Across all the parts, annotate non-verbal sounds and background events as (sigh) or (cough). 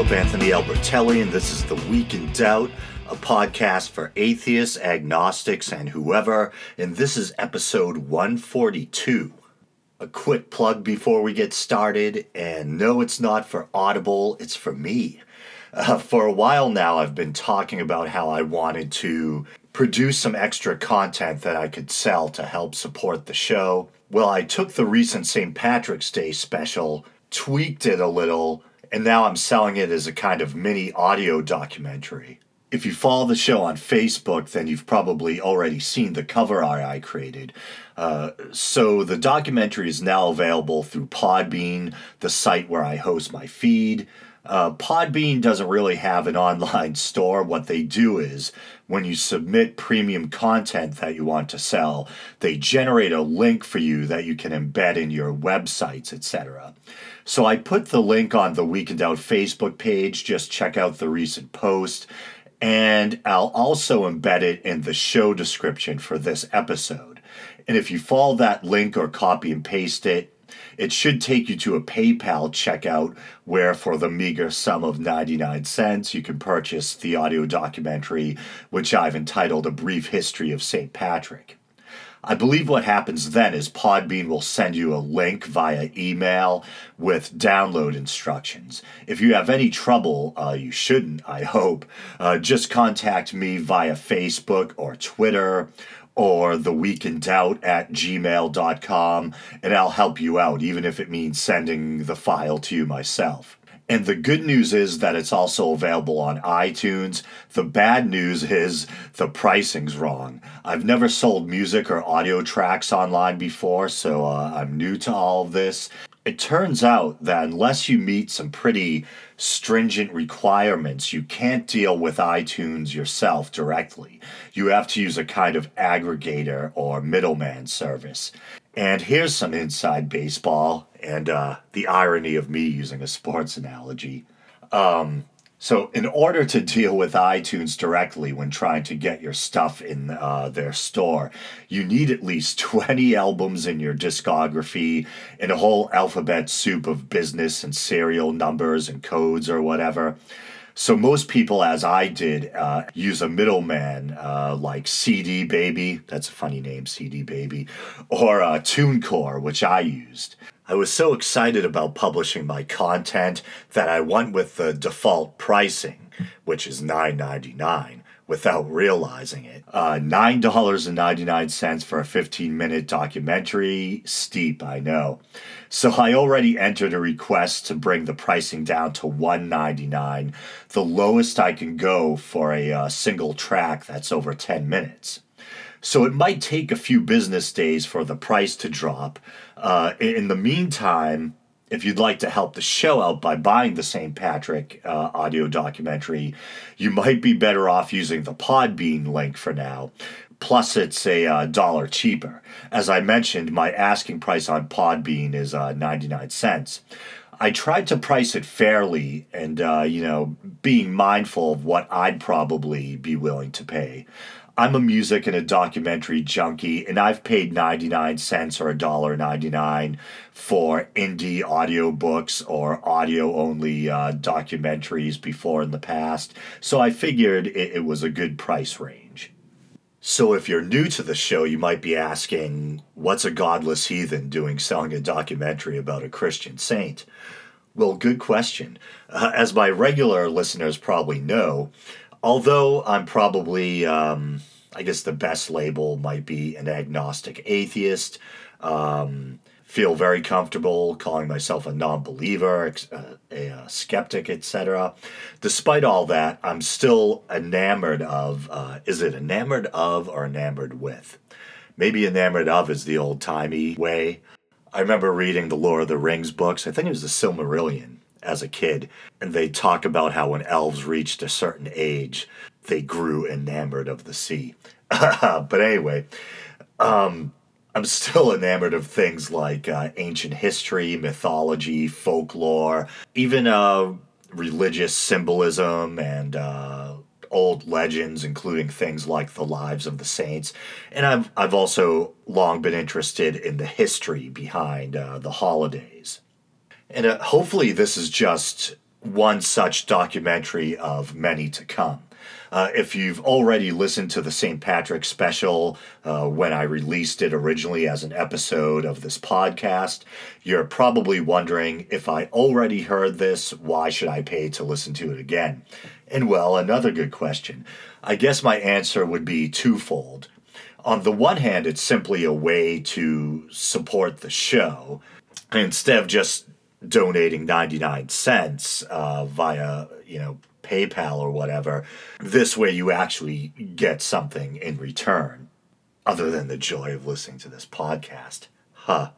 Philip Anthony Albertelli, and this is The Week in Doubt, a podcast for atheists, agnostics, and whoever. And this is episode 142. A quick plug before we get started, and no, it's not for Audible, it's for me. Uh, for a while now, I've been talking about how I wanted to produce some extra content that I could sell to help support the show. Well, I took the recent St. Patrick's Day special, tweaked it a little, and now I'm selling it as a kind of mini audio documentary. If you follow the show on Facebook, then you've probably already seen the cover art I created. Uh, so the documentary is now available through Podbean, the site where I host my feed. Uh, Podbean doesn't really have an (laughs) online store. What they do is when you submit premium content that you want to sell, they generate a link for you that you can embed in your websites, etc. So I put the link on the Week in Doubt Facebook page. Just check out the recent post. And I'll also embed it in the show description for this episode. And if you follow that link or copy and paste it, it should take you to a PayPal checkout where, for the meager sum of 99 cents, you can purchase the audio documentary, which I've entitled A Brief History of St. Patrick. I believe what happens then is Podbean will send you a link via email with download instructions. If you have any trouble, uh, you shouldn't, I hope, uh, just contact me via Facebook or Twitter or the week in doubt at gmail.com and I'll help you out, even if it means sending the file to you myself. And the good news is that it's also available on iTunes. The bad news is the pricing's wrong. I've never sold music or audio tracks online before, so uh, I'm new to all of this. It turns out that unless you meet some pretty stringent requirements, you can't deal with iTunes yourself directly. You have to use a kind of aggregator or middleman service. And here's some inside baseball and uh, the irony of me using a sports analogy. Um, so, in order to deal with iTunes directly when trying to get your stuff in uh, their store, you need at least 20 albums in your discography and a whole alphabet soup of business and serial numbers and codes or whatever. So most people, as I did, uh, use a middleman uh, like CD Baby, that's a funny name, CD Baby, or uh, TuneCore, which I used. I was so excited about publishing my content that I went with the default pricing, which is $9.99 without realizing it. Uh, $9.99 for a 15 minute documentary. Steep, I know. So I already entered a request to bring the pricing down to $1.99, the lowest I can go for a uh, single track that's over 10 minutes. So it might take a few business days for the price to drop. Uh, in the meantime, if you'd like to help the show out by buying the St. Patrick uh, audio documentary, you might be better off using the Podbean link for now. Plus, it's a uh, dollar cheaper. As I mentioned, my asking price on Podbean is uh, 99 cents. I tried to price it fairly and, uh, you know, being mindful of what I'd probably be willing to pay. I'm a music and a documentary junkie, and I've paid 99 cents or $1.99 for indie audiobooks or audio only uh, documentaries before in the past, so I figured it, it was a good price range. So, if you're new to the show, you might be asking, what's a godless heathen doing selling a documentary about a Christian saint? Well, good question. Uh, as my regular listeners probably know, although I'm probably, um, I guess the best label might be an agnostic atheist. Um, feel very comfortable calling myself a non-believer, uh, a, a skeptic, etc. Despite all that, I'm still enamored of. Uh, is it enamored of or enamored with? Maybe enamored of is the old-timey way. I remember reading the Lord of the Rings books. I think it was the Silmarillion as a kid, and they talk about how when elves reached a certain age, they grew enamored of the sea. (laughs) but anyway, um, I'm still enamored of things like uh, ancient history, mythology, folklore, even uh, religious symbolism and uh, old legends, including things like the lives of the saints. And I've, I've also long been interested in the history behind uh, the holidays. And uh, hopefully, this is just one such documentary of many to come. Uh, if you've already listened to the St. Patrick special uh, when I released it originally as an episode of this podcast, you're probably wondering if I already heard this, why should I pay to listen to it again? And well, another good question. I guess my answer would be twofold. On the one hand, it's simply a way to support the show instead of just donating 99 cents uh, via, you know, PayPal or whatever. This way you actually get something in return other than the joy of listening to this podcast. Huh.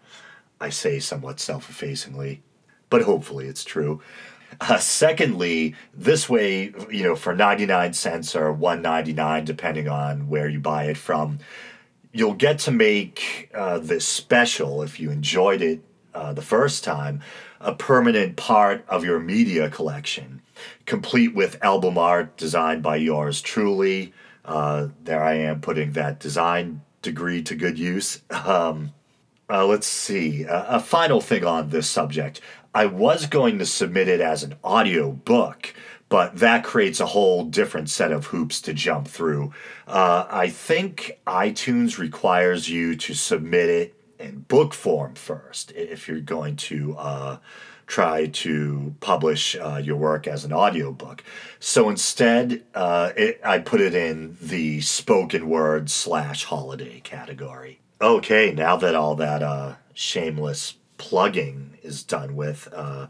I say somewhat self effacingly, but hopefully it's true. Uh, secondly, this way, you know, for 99 cents or 199 depending on where you buy it from, you'll get to make uh, this special if you enjoyed it uh, the first time a permanent part of your media collection, complete with album art designed by yours truly. Uh, there I am putting that design degree to good use. Um, uh, let's see. Uh, a final thing on this subject. I was going to submit it as an audio book, but that creates a whole different set of hoops to jump through. Uh, I think iTunes requires you to submit it in book form first if you're going to uh, try to publish uh, your work as an audiobook. So instead, uh, it, I put it in the spoken word slash holiday category. Okay, now that all that uh, shameless plugging is done with, uh,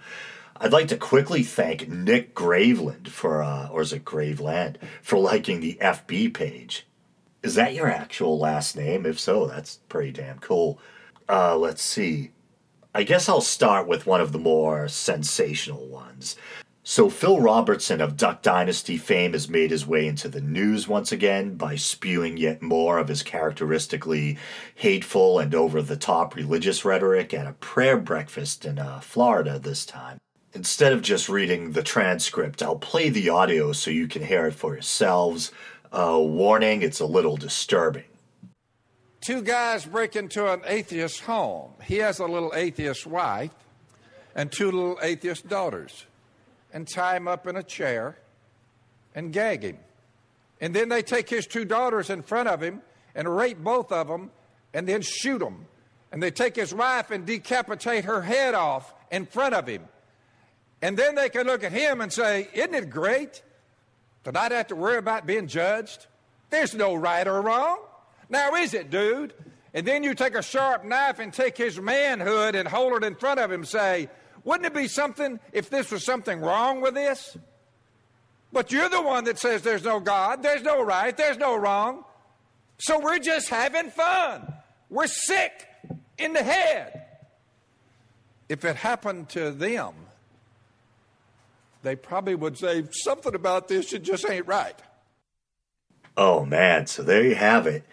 I'd like to quickly thank Nick Graveland for, uh, or is it Graveland, for liking the FB page. Is that your actual last name? If so, that's pretty damn cool. Uh, let's see. I guess I'll start with one of the more sensational ones. So, Phil Robertson of Duck Dynasty fame has made his way into the news once again by spewing yet more of his characteristically hateful and over the top religious rhetoric at a prayer breakfast in uh, Florida this time. Instead of just reading the transcript, I'll play the audio so you can hear it for yourselves. Uh, warning, it's a little disturbing two guys break into an atheist home. He has a little atheist wife and two little atheist daughters and tie him up in a chair and gag him. And then they take his two daughters in front of him and rape both of them and then shoot them. And they take his wife and decapitate her head off in front of him. And then they can look at him and say, Isn't it great that I'd have to worry about being judged? There's no right or wrong. Now, is it, dude? And then you take a sharp knife and take his manhood and hold it in front of him say, wouldn't it be something if this was something wrong with this? But you're the one that says there's no God, there's no right, there's no wrong. So we're just having fun. We're sick in the head. If it happened to them, they probably would say something about this, it just ain't right. Oh man, so there you have it.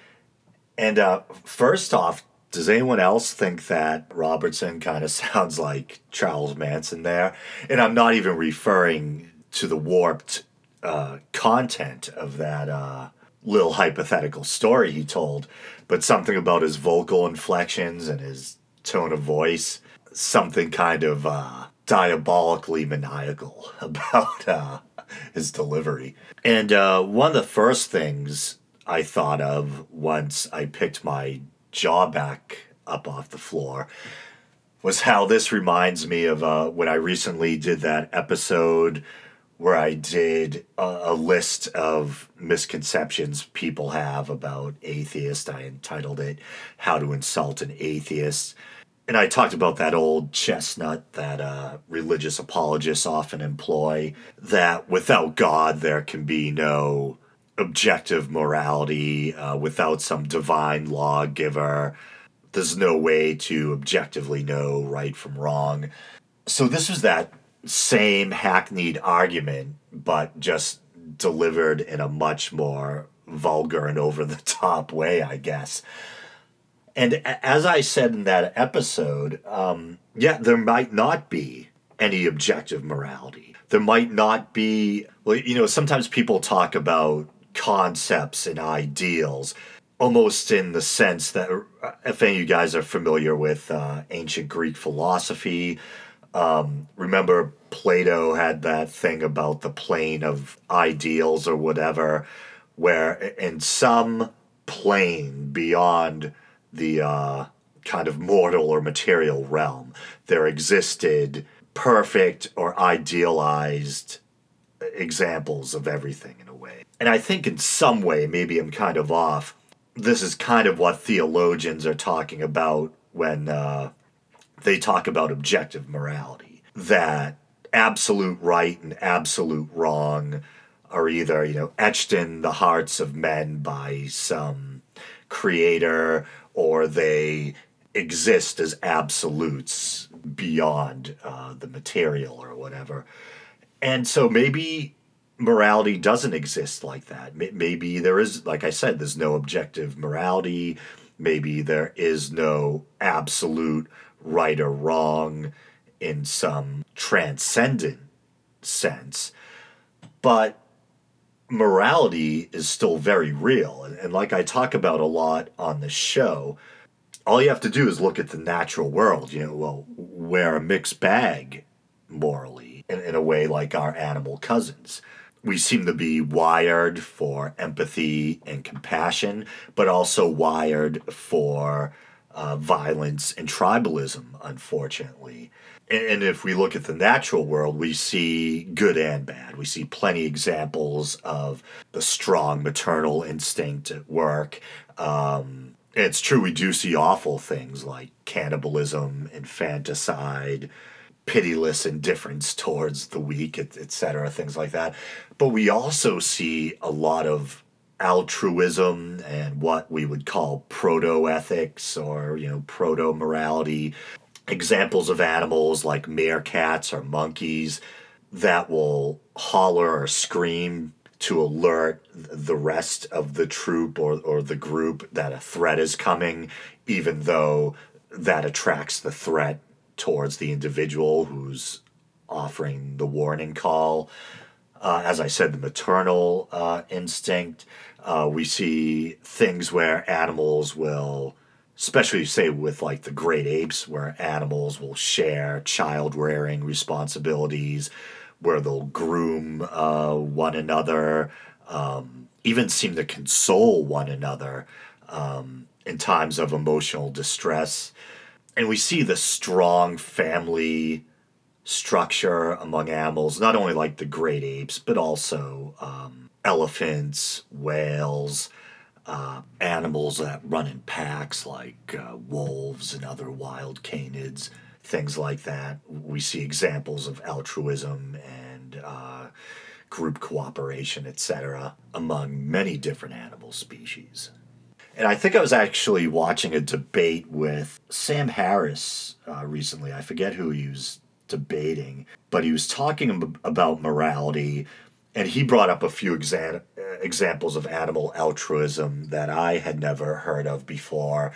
And uh, first off, does anyone else think that Robertson kind of (laughs) sounds like Charles Manson there? And I'm not even referring to the warped uh, content of that uh, little hypothetical story he told, but something about his vocal inflections and his tone of voice, something kind of uh, diabolically maniacal (laughs) about uh, his delivery. And uh, one of the first things I thought of once I picked my jaw back up off the floor was how this reminds me of uh, when I recently did that episode where I did a, a, list of misconceptions people have about atheists. I entitled it How to Insult an Atheist. And I talked about that old chestnut that uh, religious apologists often employ that without God, there can be no objective morality uh, without some divine lawgiver. There's no way to objectively know right from wrong. So, this was that same hackneyed argument, but just delivered in a much more vulgar and over the (laughs) top way, I guess. And as I said in that episode, um, yeah, there might not be any objective morality. There might not be, well, you know, sometimes people talk about concepts and ideals, almost in the sense that if any of you guys are familiar with uh, ancient Greek philosophy, Um, remember, Plato had that thing about the plane of ideals or whatever, where in some plane beyond the uh, kind of mortal or material realm, there existed perfect or idealized examples of everything. And I think in some way, maybe I'm kind of off. This is kind of what theologians are talking about when uh, they talk about objective morality. That absolute right and absolute wrong are either, you know, etched in the hearts of men by some creator or they exist as absolutes beyond uh, the material or whatever. And so maybe morality doesn't exist like that. Maybe there is, like I said, there's no objective morality. Maybe there is no absolute right or wrong in some transcendent sense. But morality is still very real. And, like I talk about a lot on the show, all you have to do is look at the natural world. You know, well, we're a mixed bag morally in, in a way like our animal cousins. We seem to be wired for empathy and compassion, but also wired for uh, violence and tribalism, unfortunately. And if we look at the natural world, we see good and bad. We see plenty examples of the strong maternal instinct at work. Um, it's true, we do see awful things like cannibalism, infanticide, pitiless indifference towards the weak, etc., things like that. But we also see a lot of altruism and what we would call proto ethics or you know proto morality examples of animals like meerkats or monkeys that will holler or scream to alert the rest of the troop or, or the group that a threat is coming, even though that attracts the threat towards the individual who's offering the warning call. Uh, as I said, the maternal uh, instinct. Uh, we see things where animals will especially say with like the great apes where animals will share child rearing responsibilities where they'll groom uh, one another um, even seem to console one another um, in times of emotional distress and we see the strong family structure among animals not only like the great apes but also um, elephants whales uh, animals that run in packs like uh, wolves and other wild canids, things like that. We see examples of altruism and uh, group cooperation, etc., among many different animal species. And I think I was actually watching a debate with Sam Harris uh, recently. I forget who he was debating, but he was talking about morality and he brought up a few exa- examples of animal altruism that I had never heard of before.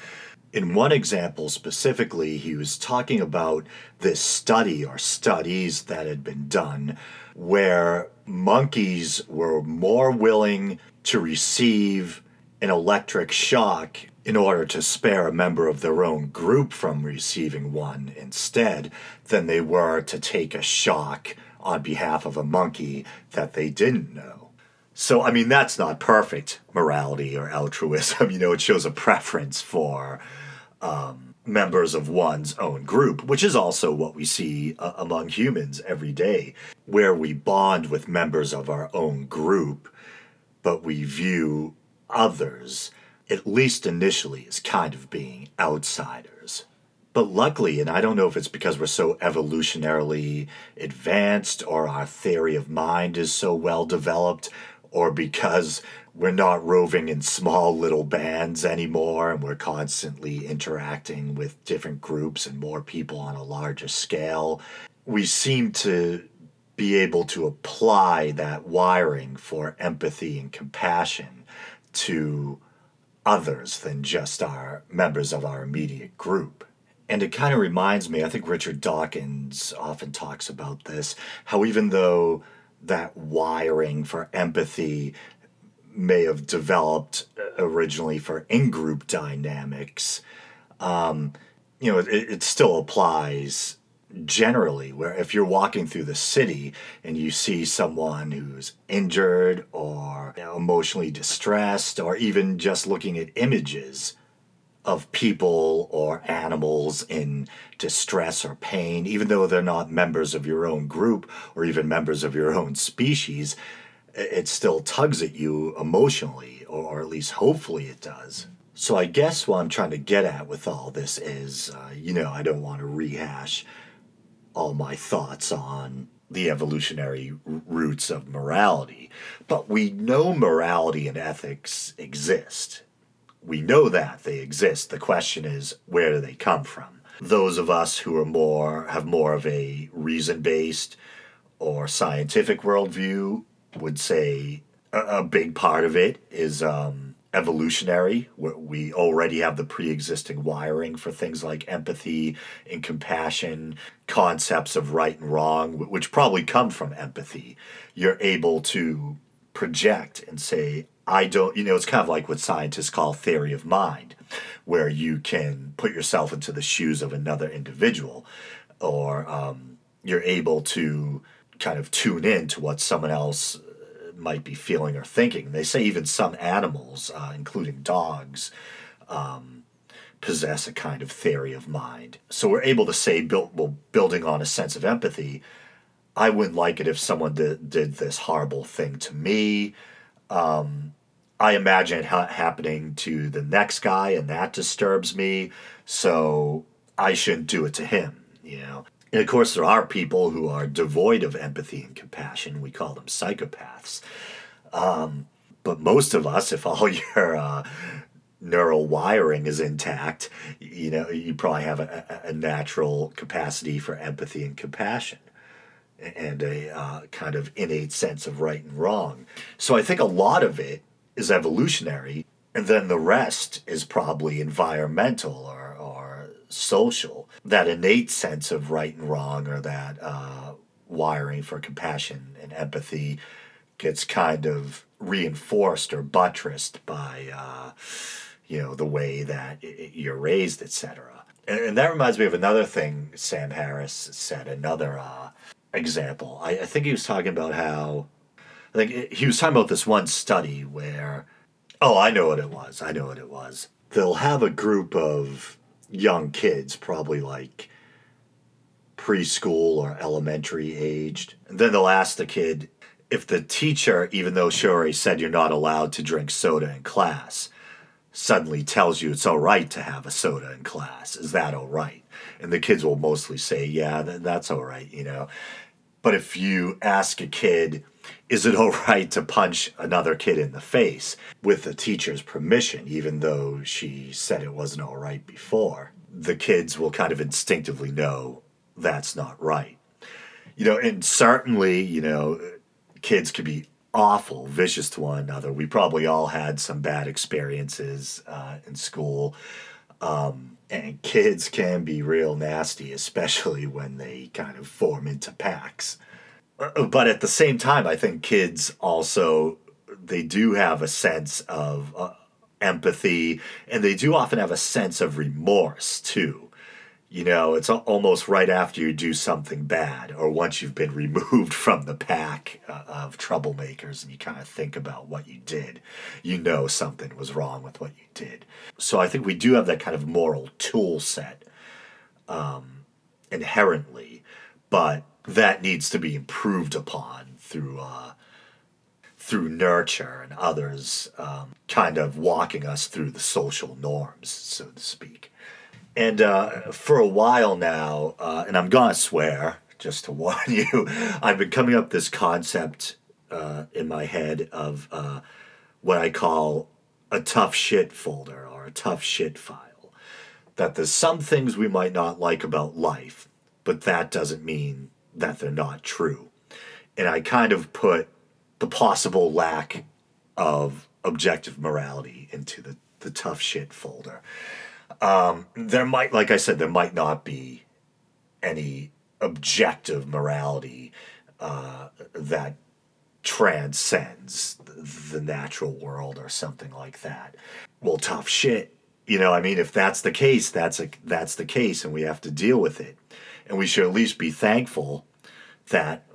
In one example specifically, he was talking about this study or studies that had been done where monkeys were more willing to receive an electric shock in order to spare a member of their own group from receiving one instead than they were to take a shock on behalf of a monkey that they didn't know. So, I mean, that's not perfect morality or altruism. (laughs) You know, it shows a preference for um, members of one's own group, which is also what we see uh, among humans every day, where we bond with members of our own group, but we view others, at least initially, as kind of being outsiders. But luckily, and I don't know if it's because we're so evolutionarily advanced or our theory of mind is so well developed, or because we're not roving in small little bands anymore and we're constantly interacting with different groups and more people on a larger scale, we seem to be able to apply that wiring for empathy and compassion to others than just our members of our immediate group. And it kind of reminds me, I think Richard Dawkins often talks about this, how even though that wiring for empathy may have developed originally for in group dynamics, um, you know, it, it still applies generally where if you're walking through the city and you see someone who's injured or you know, emotionally distressed or even just looking at images of people or animals in distress or pain even though they're not members of your own group or even members of your own species it still tugs at you emotionally or at least hopefully it does. So i guess what i'm trying to get at with all this is uh, you know i don't want to rehash all my thoughts on the evolutionary roots of morality. But we know morality and ethics exist. We know that they exist. The question is, where do they come from? Those of us who are more have more of a reason-based or scientific worldview would say a, a big part of it is um, evolutionary. Where we already have the pre existing wiring for things like empathy and compassion, concepts of right and wrong, which probably come from empathy. You're able to project and say, I don't, you know, it's kind of like what scientists call theory of mind, where you can put yourself into the shoes of another individual, or um, you're able to kind of tune in to what someone else might be feeling or thinking. They say even some animals, uh, including dogs, um, possess a kind of theory of mind. So we're able to say, build, well, building on a sense of empathy, I wouldn't like it if someone did, did this horrible thing to me. Um, I imagine it ha- happening to the next guy, and that disturbs me. So I shouldn't do it to him. You know, and of course, there are people who are devoid of empathy and compassion. We call them psychopaths. Um, but most of us, if all (laughs) your uh, neural wiring is intact, you know, you probably have a, a natural capacity for empathy and compassion and a uh, kind of innate sense of right and wrong. So I think a lot of it is evolutionary, and then the rest is probably environmental or social, that innate sense of right and wrong or that uh, wiring for compassion and empathy gets kind of reinforced or buttressed by uh, you know the way that you're raised, etc. And, and, that reminds me of another thing Sam Harris said. Another uh, example. I, I think he was talking about how I think he was talking about this one study where oh I know what it was. I know what it was. They'll have a group of young kids, probably like preschool or elementary aged. And then they'll ask the kid if the teacher, even though she already said you're not allowed to drink soda in class, suddenly tells you it's all right to have a soda in class. Is that all right? And the kids will mostly say, yeah, that's all right, you know. But if you ask a kid, is it all (laughs) right to punch another kid in the face with the teacher's permission, even though she said it wasn't all right before? The kids will kind of instinctively know that's not right. You know, and certainly, you know, kids can be awful, vicious to one another. We probably all had some bad experiences uh, in school. Um, and kids can be real nasty, especially when they kind of form into packs. But at the same time, I think kids also they do have a sense of uh, empathy, and they do often have a sense of remorse too. You know, it's almost right after you do something bad, or once you've been (laughs) removed from the pack uh, of troublemakers, and you kind of think about what you did. You know something was wrong with what you did. So I think we do have that kind of moral tool set um, inherently, but that needs to be improved upon through uh, through nurture and others um, kind of walking us through the social norms, so to speak. And uh, for a while now, uh, and I'm gonna swear just to (laughs) warn you, I've been coming up this concept uh, in my head of uh, what I call a tough shit folder or a tough shit file. That there's some things we might not like about life, but that doesn't mean that they're not true. And I kind of put the possible lack of objective morality into the, the tough shit folder. Um, there might, like I said, there might not be any objective morality uh, that transcends the natural world or something like that. Well, tough shit. You know, I mean, if that's the case, that's a that's the case, and we have to deal with it And we should at least be thankful that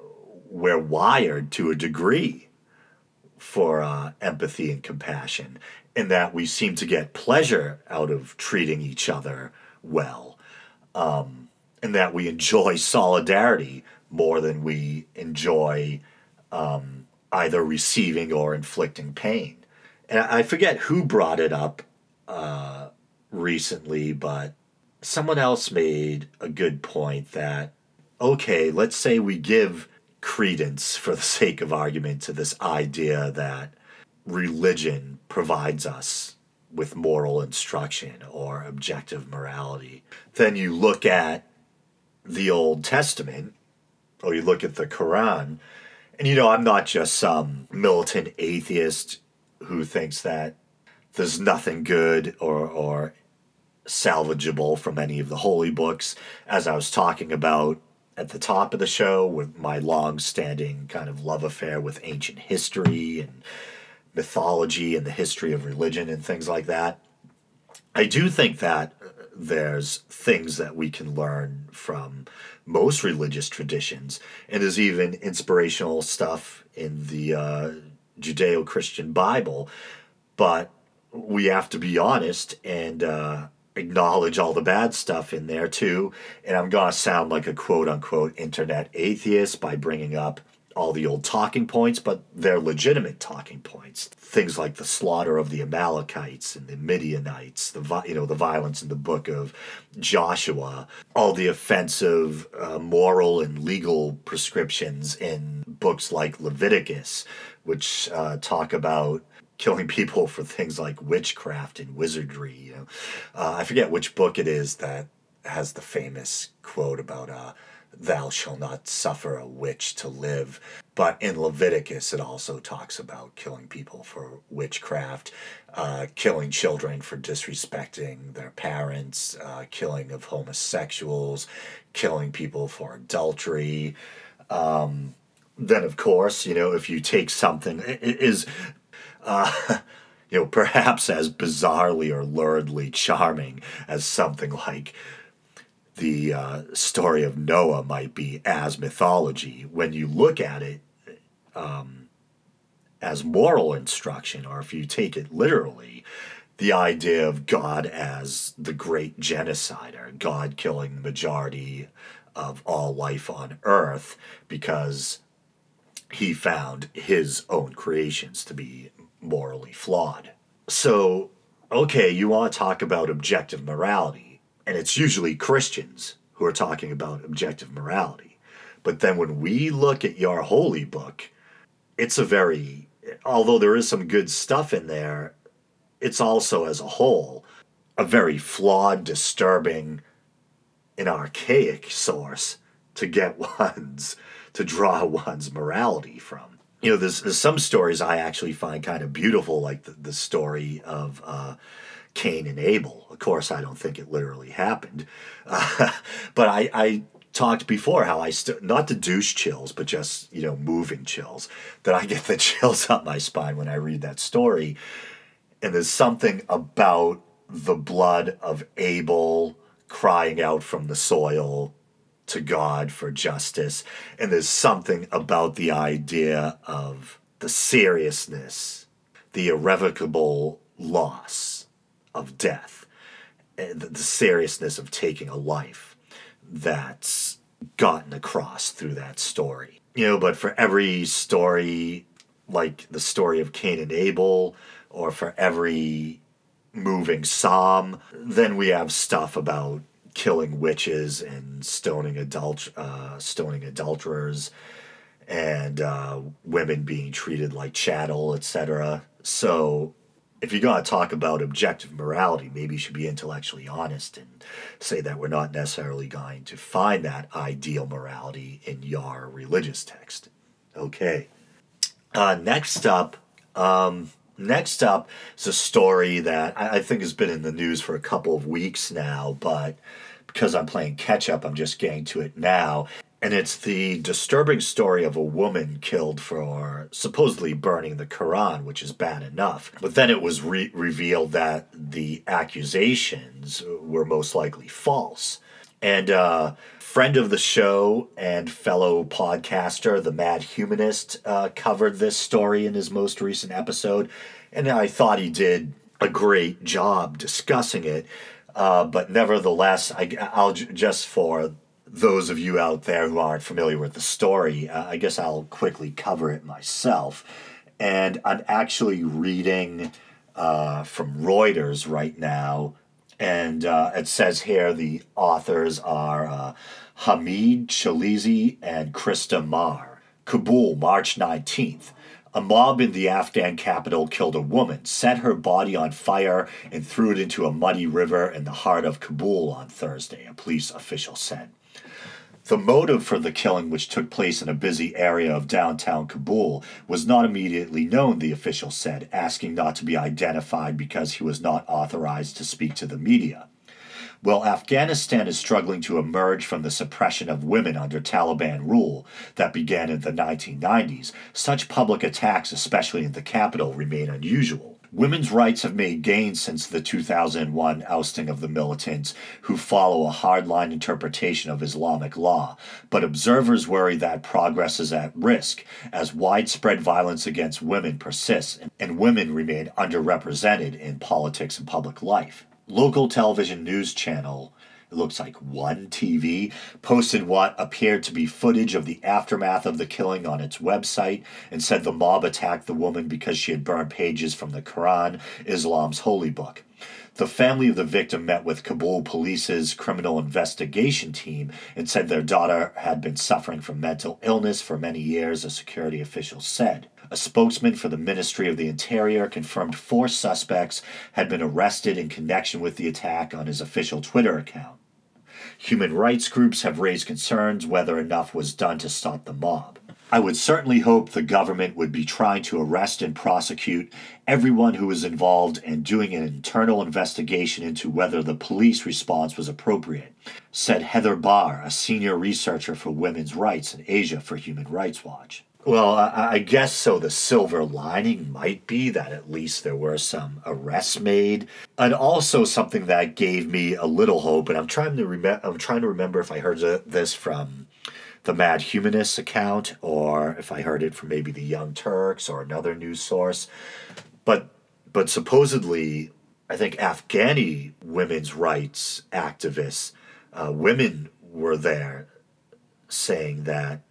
we're wired to a degree for uh, empathy and compassion, and that we seem to get pleasure out of treating each other well, um, and that we enjoy solidarity more than we enjoy um, either receiving or inflicting pain. And I forget who brought it up uh, recently, but someone else made a good point that, okay, let's say we give credence, for the (laughs) sake of argument, to this idea that religion provides us with moral instruction or objective morality. Then you look at the Old Testament or you look at the Quran, and you know, I'm not just some militant atheist who thinks that there's nothing good or, or salvageable from any of the holy books. As I was talking about at the top of the show, with my long standing kind of love affair with ancient history and mythology and the history of religion and things like that. I do think that there's things that we can learn from most religious traditions, and there's even inspirational stuff in the uh, Judeo Christian Bible. But we have to be honest and uh, acknowledge all the bad stuff in there too. And I'm going to sound like a quote unquote internet atheist by bringing up all the old talking points, but they're legitimate talking points. Things like the slaughter of the Amalekites and the Midianites, the you know the violence in the book of Joshua, all the offensive uh, moral and legal prescriptions in books like Leviticus, which uh, talk about killing people for things like witchcraft and wizardry. You know, uh, I forget which book it is that has the famous quote about uh, thou shalt not suffer a witch to live. But in Leviticus, it also talks about killing people for witchcraft, uh, killing children for disrespecting their parents, uh, killing of homosexuals, killing people for adultery. Um, then, of course, you know, if you take something, is. Uh, (laughs) you know, perhaps as bizarrely or luridly charming as something like the uh, story of Noah might be as mythology. When you look at it um, as moral instruction, or if you take it literally, the idea of God as the great genocider, God killing the majority of all life on earth because he found his own creations to be morally flawed. So, okay, you want to talk about objective morality and it's usually Christians who are talking about objective morality. But then when we look at your holy book, it's a very, although there is some good stuff in there, it's also as a whole a very flawed, disturbing, and archaic source to get (laughs) one's, to draw one's morality from. You know, there's, there's some stories I actually find kind of beautiful, like the, the story of, uh, Cain and Abel. Of course, I don't think it literally happened, uh, (laughs) but I, I talked before how I st- not the douche chills, but just you know moving chills that I get the (laughs) chills up my spine when I read that story. And there's something about the blood of Abel crying out from the soil to God for justice, and there's something about the idea of the seriousness, the irrevocable loss of death, the seriousness of taking a life that's gotten across through that story. You know, but for every story, like the story of Cain and Abel, or for every moving psalm, then we have stuff about killing witches and stoning adult uh, stoning adulterers and uh, women being treated like chattel, etc. So if you're going to talk about objective morality, maybe you should be intellectually honest and say that we're not necessarily going to find that ideal morality in your religious text. Okay. Uh, next up, um, next up is a story that I, think has been in the news for a couple of weeks now, but because I'm playing catch up, I'm just getting to it now and it's the disturbing story of a woman killed for supposedly burning the Quran, which is bad enough. But then it was re- revealed that the accusations were most likely false. And uh, friend of the show and fellow podcaster, the Mad Humanist, uh, covered this story in his most recent episode, and I thought he did a great job discussing it. Uh, but nevertheless, I, will just for those of you out there who aren't familiar with the story, uh, I guess I'll quickly cover it myself. And I'm actually reading uh, from Reuters right now. And uh, it says here the authors are uh, Hamid Shalizi and Krista Mahr. Kabul, March 19th. A mob in the Afghan capital killed a woman, set her body on fire, and threw it into a muddy river in the heart of Kabul on Thursday, a police official said. The motive for the killing, which took place in a busy area of downtown Kabul, was not immediately known, the official said, asking not to be identified because he was not authorized to speak to the media. While Afghanistan is struggling to emerge from the suppression of women under Taliban rule that began in the 1990s, such public attacks, especially in the capital, remain unusual. Women's rights have made gains since the 2001 ousting of the militants who follow a hardline interpretation of Islamic law, but observers worry that progress is at risk as widespread violence against women persists and women remain underrepresented in politics and public life. Local television news channel it looks like One TV, posted what appeared to be footage of the aftermath of the killing on its website and said the mob attacked the woman because she had burned pages from the Quran, Islam's holy book. The family of the victim met with Kabul police's criminal investigation team and said their daughter had been suffering from mental illness for many years, a security official said. A spokesman for the Ministry of the Interior confirmed four suspects had been arrested in connection with the attack on his official Twitter account. Human rights groups have raised concerns whether enough was done to stop the mob. I would certainly hope the government would be trying to arrest and prosecute everyone who was involved and doing an internal investigation into whether the police response was appropriate, said Heather Barr, a senior researcher for women's rights in Asia for Human Rights Watch. Well, I, I, guess so. The silver lining might be that at least there were some arrests made, and also something that gave me a little hope. And I'm trying to remember. I'm trying to remember if I heard this from the Mad Humanist account or if I heard it from maybe the Young Turks or another news source. But but supposedly, I think Afghani women's rights activists, uh, women were there saying that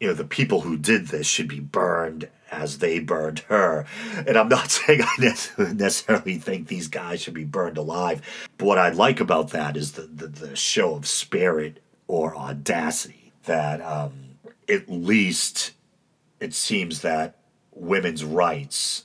you know the people who did this should be burned as they burned her. And i'm not (laughs) saying i necessarily think these guys should be burned alive. But what i like about that is the, the, the show of spirit or audacity that um, at least it seems that women's rights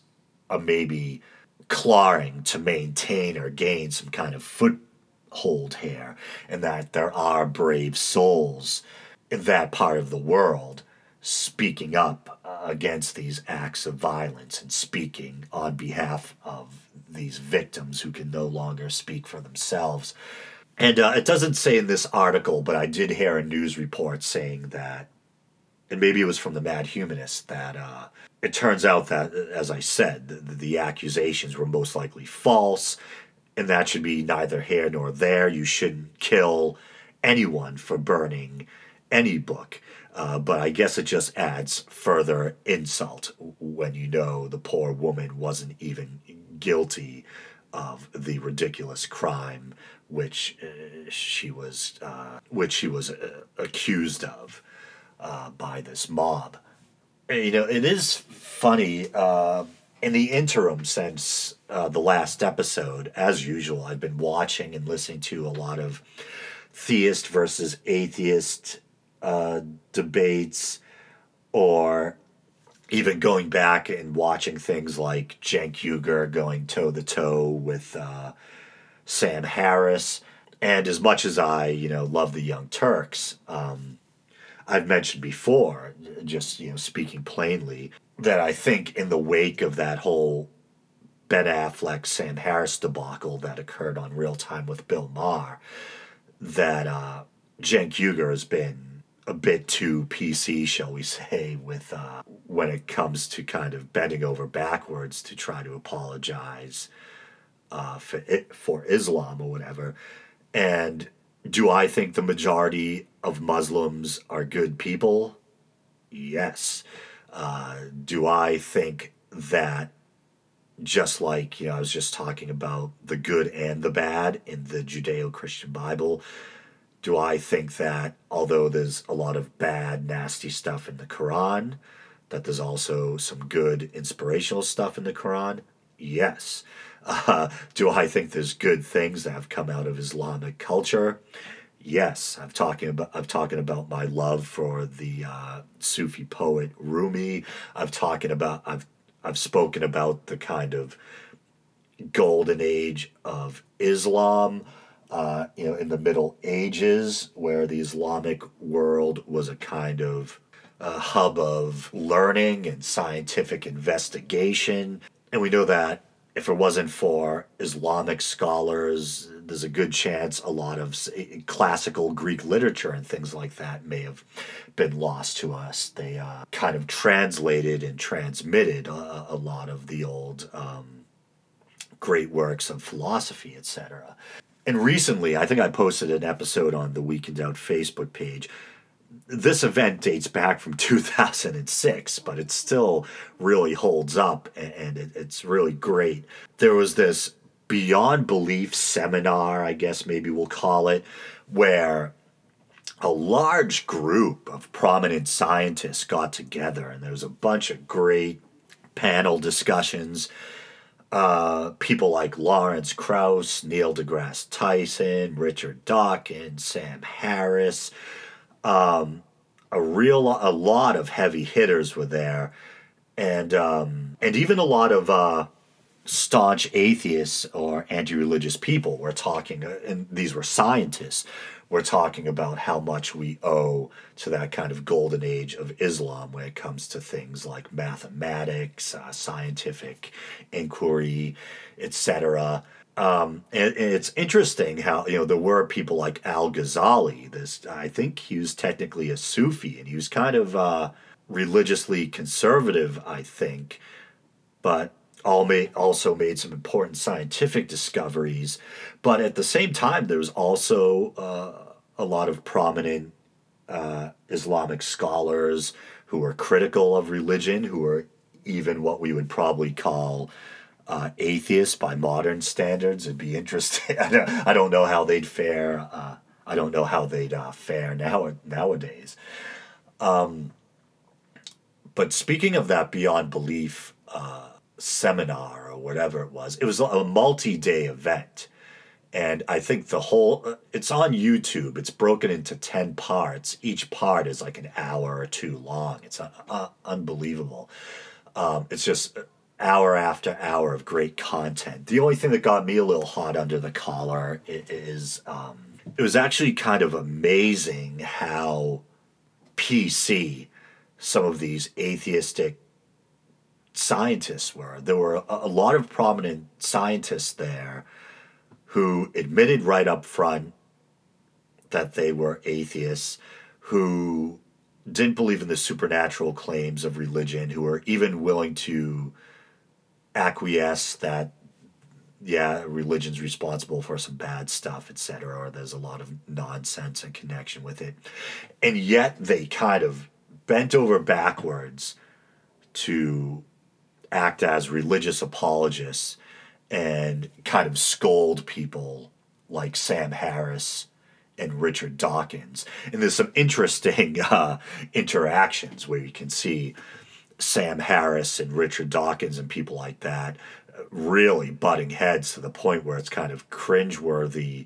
are maybe clawing to maintain or gain some kind of foothold here and that there are brave souls that part of the world speaking up uh, against these acts of violence and speaking on behalf of these victims who can no longer speak for themselves. And uh, it doesn't say in this article, but I did hear a news report saying that, and maybe it was from the Mad Humanist, that uh, it turns out that, as I said, the, the accusations were most likely false, and that should be neither here nor there. You shouldn't kill anyone for burning any book. Uh, but I guess it just adds further insult when you know the poor woman wasn't even guilty of the ridiculous crime which uh, she was uh, which she was uh, accused of uh, by this mob. You know, it is funny. Uh, in the interim, since the last episode, as usual, I've been watching and listening to a lot of theist versus atheist uh, debates or even going back and watching things like Cenk Uygur going toe to toe with uh, Sam Harris. And as much as I, you know, love the Young Turks, um, I've mentioned before, just you know, speaking plainly, that I think in the wake of that whole Ben Affleck Sam Harris debacle that occurred on Real Time with Bill Maher, that uh, Uygur has been a bit too PC, shall we say, with uh, when it comes to kind of bending over backwards to try to apologize uh, for it, for Islam or whatever. And do I think the majority of Muslims are good people? Yes. Uh, do I think that just like you know, I was just talking about the good and the bad in the Judeo-Christian Bible, do I think that although there's a lot of bad, nasty stuff in the Quran, that there's also some good, inspirational stuff in the Quran? Yes. (laughs) Uh, do I think there's good things that have come out of Islamic culture? Yes, I'm talking about I'm talking about my love for the uh, Sufi poet Rumi. I've talking about I've I've spoken about the kind of golden age of Islam. Uh, you know, in the Middle Ages, where the Islamic world was a kind of a hub of learning and scientific investigation. And we know that if it wasn't for Islamic scholars, there's a good chance a lot of classical Greek literature and things like that may have been lost to us. They uh, kind of translated and transmitted a, a lot of the old um, great works of philosophy, etc. And recently, I think I posted an episode on the Week in Doubt Facebook page this event dates back from (laughs) 2006, but it still really holds up and it's really great. There was this Beyond Belief seminar, I guess maybe we'll call it, where a large group of prominent scientists got together and there was a bunch of great panel discussions. Uh, people like Lawrence Krauss, Neil deGrasse Tyson, Richard Dawkins, Sam Harris, um, a real a lot of heavy hitters were there, and um, and even a lot of uh, staunch atheists or anti-religious people were talking, uh, and these were scientists. We're talking about how much we owe to that kind of golden age of Islam when it comes to things like mathematics, uh, scientific inquiry, etc. Um, and, and, it's interesting how you know there were people like Al Ghazali. This I think he was technically a Sufi, and he was kind of uh, religiously conservative, I think, but also made some important scientific discoveries. But at the same time, there was also uh, a lot of prominent uh, Islamic scholars who were critical of religion, who were even what we would probably call uh, atheists by modern standards. It'd be interesting. (laughs) I don't, I don't know how they'd fare. Uh, I don't know how they'd uh, fare now nowadays. Um, but speaking of that beyond belief uh, seminar or whatever it was, it was a multi-day event, and I think the whole uh, it's on YouTube. It's broken into ten parts. Each part is like an hour or two long. It's uh, unbelievable. Um, it's just hour after hour of great content. The only thing that got me a little hot under the collar is um, it was actually kind of amazing how PC some of these atheistic scientists were. There were a, a lot of prominent scientists there who admitted right up front that they were atheists, who didn't believe in the supernatural claims of religion, who were even willing to acquiesce that yeah, religion's responsible for some bad stuff, etc., or there's a lot of nonsense and connection with it. And yet they kind of bent over backwards to act as religious apologists and kind of scold people like Sam Harris and Richard Dawkins. And there's some interesting (laughs) uh, interactions where you can see Sam Harris and Richard Dawkins and people like that really butting heads to the point where it's kind of cringeworthy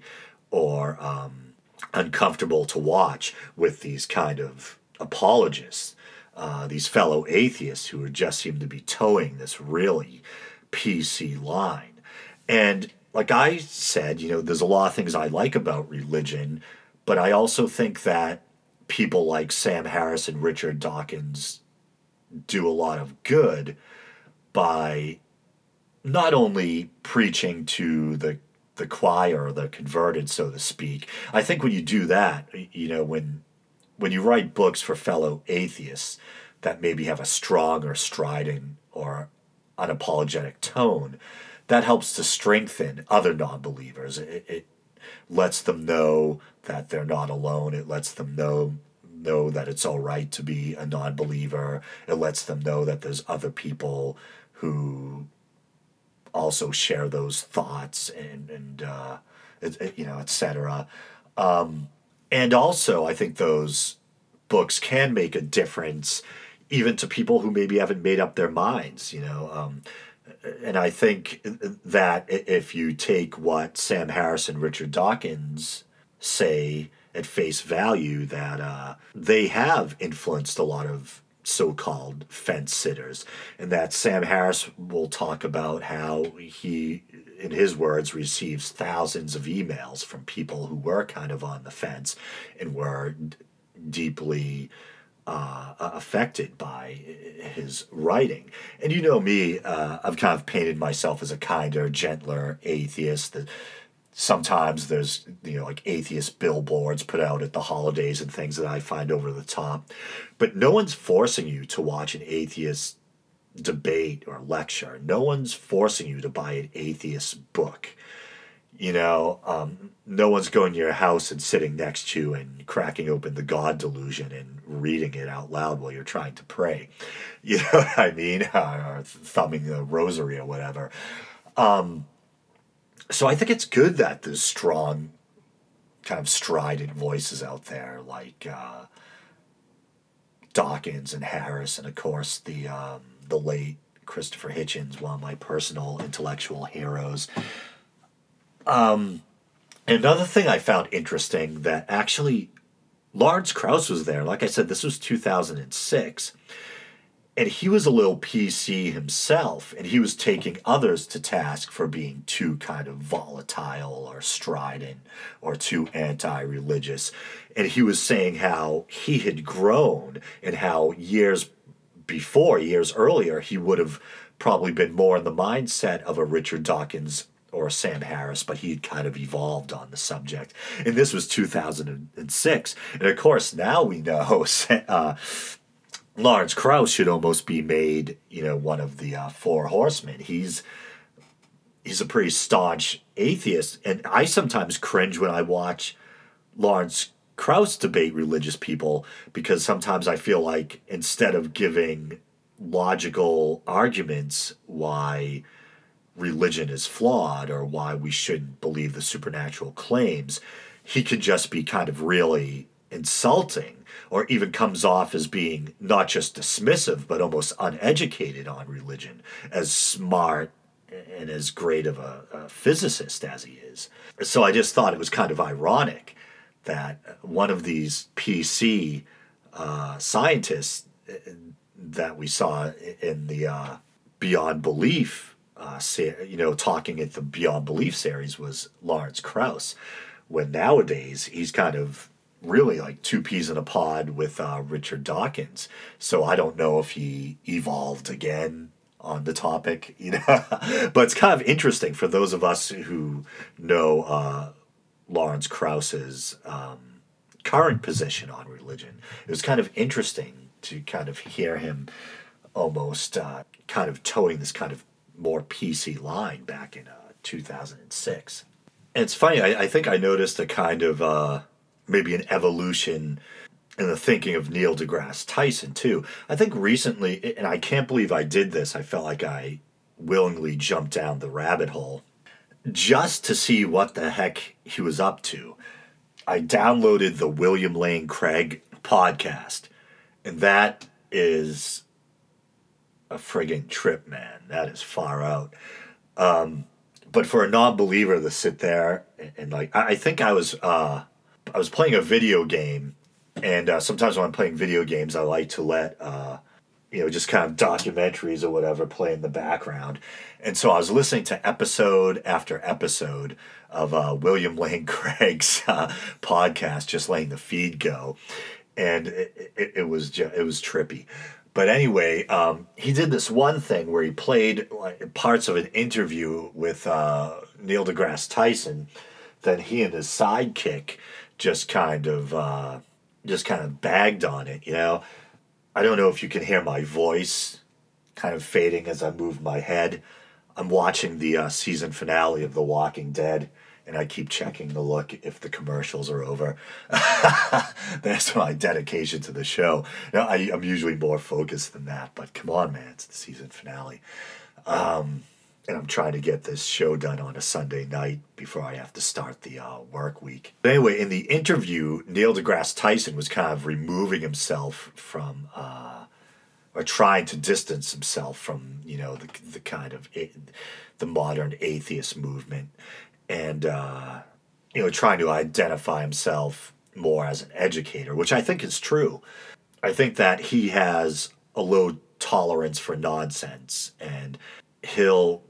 or um, uncomfortable to watch with these kind of apologists, uh, these fellow atheists who just seem to be towing this really PC line. And like I said, you know, there's a lot of things I like about religion, but I also think that people like Sam Harris and Richard Dawkins do a lot of good by not only preaching to the the choir or the converted so to speak i think when you do that you know when when you write books for fellow atheists that maybe have a strong or strident or unapologetic tone that helps to strengthen other non-believers it, it lets them know that they're not alone. It lets them know know that it's all right to be a non-believer. It lets them know that there's other people who also share those thoughts and and uh, it, it, you know, etc. Um, and also, I think those books can make a difference, even to people who maybe haven't made up their minds. You know. Um, and I think that if you take what Sam Harris and Richard Dawkins say at face value, that uh, they have influenced a lot of so-called fence sitters, and that Sam Harris will talk about how he, in his words, receives thousands of emails from people who were kind of on the fence and were deeply uh, affected by his writing. And you know me, uh, I've kind of painted myself as a kinder, gentler atheist. Sometimes there's you know like atheist billboards put out at the holidays and things that I find over the top, but no one's forcing you to watch an atheist debate or lecture. No one's forcing you to buy an atheist book. You know, um, no one's going to your house and sitting next to you and cracking open the God delusion and reading it out loud while you're trying to pray. (laughs) You know what I mean? (laughs) or thumbing the rosary or whatever. Um, so I think it's good that there's strong, kind of strident voices out there like uh, Dawkins and Harris, and of course the um, the late Christopher Hitchens, one of my personal intellectual heroes. Um, another thing I found interesting that actually Lawrence Krauss was there. Like I said, this was 2006 and he was a little PC himself, and he was taking others to task for being too kind of volatile or strident or too anti religious. And he was saying how he had grown and how years before, years earlier, he would have probably been more in the mindset of a Richard Dawkins or a Sam Harris, but he had kind of evolved on the subject. And this was 2006. And of course, now we know (laughs) uh, Lawrence Krauss should almost be made, you know, one of the uh, four horsemen. He's he's a pretty staunch atheist, and I sometimes cringe when I watch Lawrence Krauss debate religious people because sometimes I feel like instead of giving logical arguments why religion is flawed or why we shouldn't believe the supernatural claims, he could just be kind of really insulting or even comes off as being not just dismissive but almost uneducated on religion as smart and as great of a, a, physicist as he is. So I just thought it was kind of ironic that one of these PC uh, scientists uh, that we saw in the uh, Beyond Belief, uh, you know, talking at the Beyond Belief series was Lawrence Krauss, when nowadays he's kind of really like two peas in a pod with uh, Richard Dawkins. So I don't know if he evolved again on the topic, (laughs) you know. but it's kind of interesting for those of us who know uh, Lawrence Krauss's um, current position on religion. It was kind of interesting to kind of hear him almost uh, kind of towing this kind of more PC line back in uh, 2006. And it's funny, I, I think I noticed a kind of uh, maybe an evolution in the thinking of Neil deGrasse Tyson too. I think recently, and I can't believe I did this. I felt like I willingly jumped down the rabbit hole just to see what the heck he was up to. I downloaded the William Lane Craig podcast, and that is a friggin' trip, man. That is far out. Um, but for a non-believer to sit there and, and like, I, I think I was. Uh, I was playing a video game, and uh, sometimes when I'm playing video games, I like to let uh, you know just kind of documentaries or whatever play in the background. And so I was listening to episode after episode of uh, William Lane (laughs) Craig's uh, podcast, just letting the feed go, and it, it, it was just, it was trippy. But anyway, um, he did this one thing where he played parts of an interview with uh, Neil deGrasse Tyson. Then he and his sidekick just kind of uh, just kind of bagged on it. You know, I don't know if you can hear my voice kind of fading as I move my head. I'm watching the uh, season finale of The Walking Dead, and I keep checking to look if the commercials are over. (laughs) That's my dedication to the show. Now, I, I'm usually more focused than that, but come on, man, it's the season finale. Um, and I'm trying to get this show done on a Sunday night before I have to start the uh, work week. But anyway, in the interview, Neil deGrasse Tyson was kind of removing himself from, uh, or trying to distance himself from, you know, the the kind of the modern atheist movement, and uh, you know, trying to identify himself more as an educator, which I think is true. I think that he has a low tolerance for nonsense, and he'll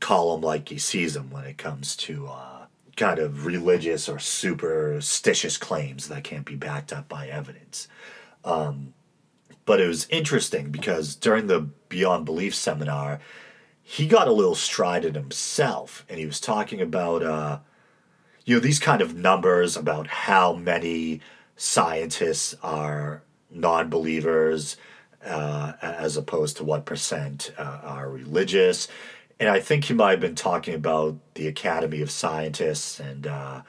call them like he sees them when it comes to uh, kind of religious or superstitious claims that can't be backed up by evidence. Um, but it was interesting because during the Beyond Belief seminar, he got a little strided himself, and he was talking about, uh, you know, these kind of numbers about how many scientists are non-believers uh, as opposed to what percent uh, are religious and I think he might have been talking about the Academy of Scientists and uh,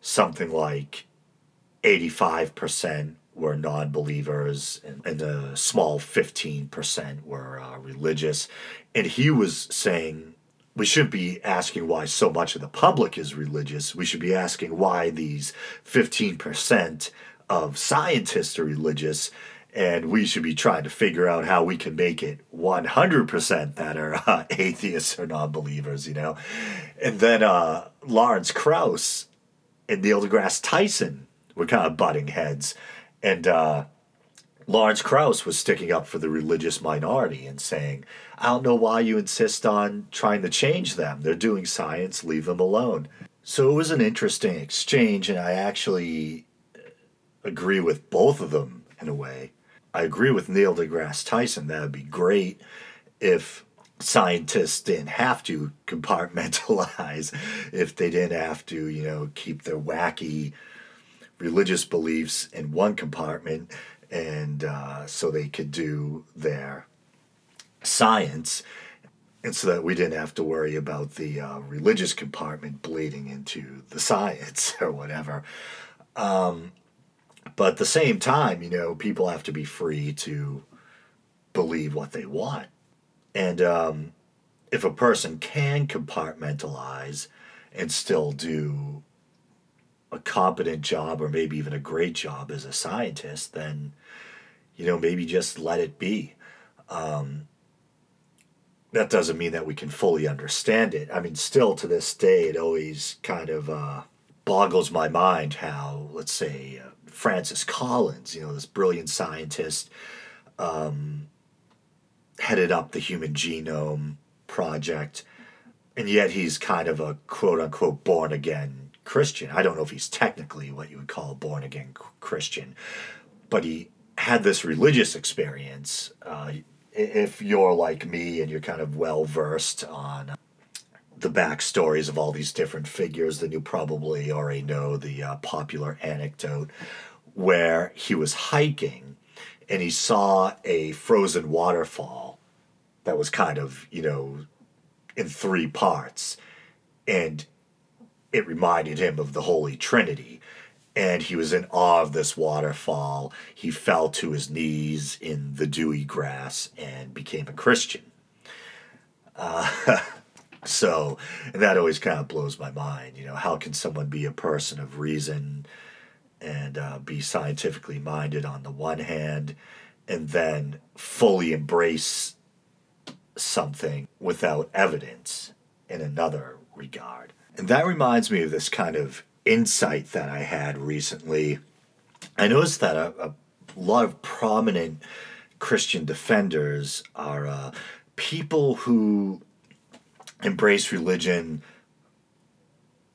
something like 85% were non believers and, and, a small 15% were uh, religious. And he was saying we shouldn't be asking why so much of the public is religious. We should be asking why these 15% of scientists are religious and we should be trying to figure out how we can make it 100% that are uh, (laughs) atheists or non-believers you know? And then uh, lawrence krauss and neil degrasse tyson were kind of butting heads. And uh, lawrence krauss was sticking up for the religious minority and saying i don't know why you insist on trying to change them. They're doing science. Leave them alone. So it was an interesting exchange and i actually agree with both of them in a way I agree with Neil deGrasse Tyson. That would be great if scientists didn't have to compartmentalize, (laughs) if they didn't have to, you know, keep their wacky religious beliefs in one compartment, and uh, so they could do their science, and so that we didn't have to worry about the uh, religious compartment bleeding into the science (laughs) or whatever. Um, but at the same time, you know, people have to be free to believe what they want. And um, if a person can compartmentalize and still do a competent job or maybe even a great job as a scientist, then, you know, maybe just let it be. Um, that doesn't mean that we can fully understand it. I mean, still to this day, it always kind of uh, boggles my mind how, let's say, uh, Francis Collins, you know, this brilliant scientist, um, headed up the Human Genome Project, and yet he's kind of a quote unquote born again Christian. I don't know if he's technically what you would call a born again Christian, but he had this religious experience. Uh, if you're like me and you're kind of well versed on the backstories of all these different figures, then you probably already know the uh, popular anecdote where he was hiking and he saw a frozen waterfall that was kind of, you know, in three parts. And it reminded him of the Holy Trinity. And he was in awe of this waterfall. He fell to his knees in the dewy grass and became a Christian. Uh, (laughs) so, that always kind of blows my mind. You know, how can someone be a person of reason? and uh, be scientifically minded on the one hand, and then fully embrace something without evidence in another regard. And that reminds me of this kind of insight that I had recently. I noticed that a, a lot of prominent Christian defenders are uh, people who embrace religion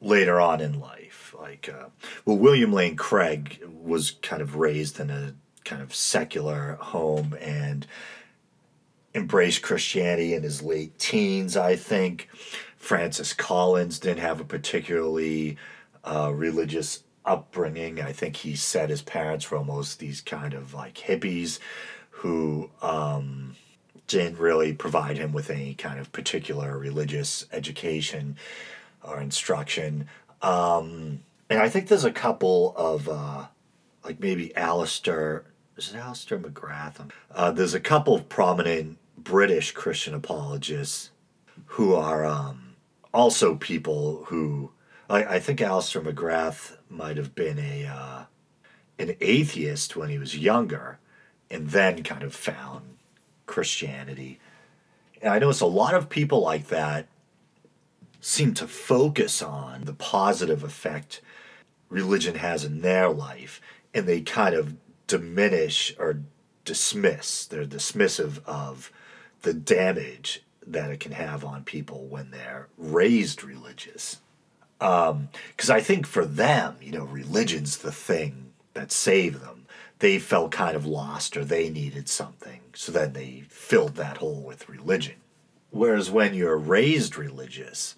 later on in life. Like uh, well william lane craig was kind of raised in a kind of secular home and embraced christianity in his late teens i think. Francis collins didn't have a particularly uh, religious upbringing. I think he said his parents were almost these kind of like hippies who um, didn't really provide him with any kind of particular religious education or instruction. Um, and I think there's a couple of, uh, like maybe Alister, is it Alister McGrath? Uh, there's a couple of prominent British Christian apologists who are um, also people who, I, I think Alister McGrath might have been a uh, an atheist when he was younger, and then kind of found Christianity. And I notice a lot of people like that seem to focus on the positive effect religion has in their life, and they kind of diminish or dismiss, they're dismissive of the damage that it can have on people when they're raised religious. Because um, I think for them, you know, religion's the thing that saved them. They felt kind of lost or they needed something. So then they filled that hole with religion. Whereas when you're raised religious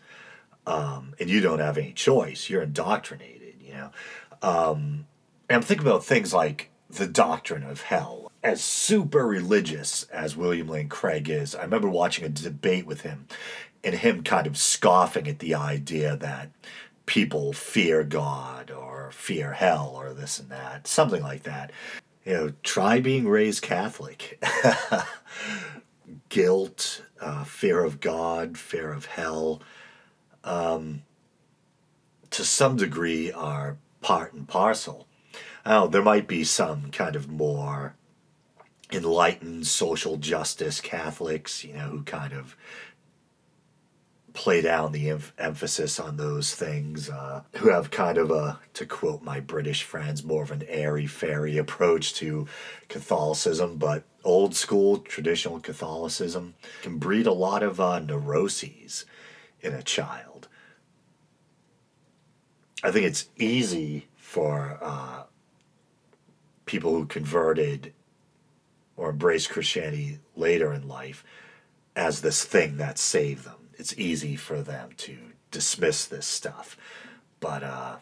um, and you don't have any choice, you're indoctrinated, you know. Um, and I'm thinking about things like the doctrine of hell. As super religious as William Lane Craig is, I remember watching a debate with him and him kind of scoffing at the idea that people fear God or fear hell or this and that, something like that. You know, try being raised Catholic. (laughs) Guilt, uh, fear of God, fear of hell, um, to some degree are part and parcel. Oh, there might be some kind of more enlightened social justice Catholics, you know, who kind of play down the em- emphasis on those things, uh, who have kind of a, to quote my British friends, more of an airy fairy approach to Catholicism, but old school traditional Catholicism can breed a lot of uh, neuroses in a child. I think it's easy for uh, people who converted or embraced Christianity later in life as this thing that saved them it's easy for them to dismiss this stuff. But uh,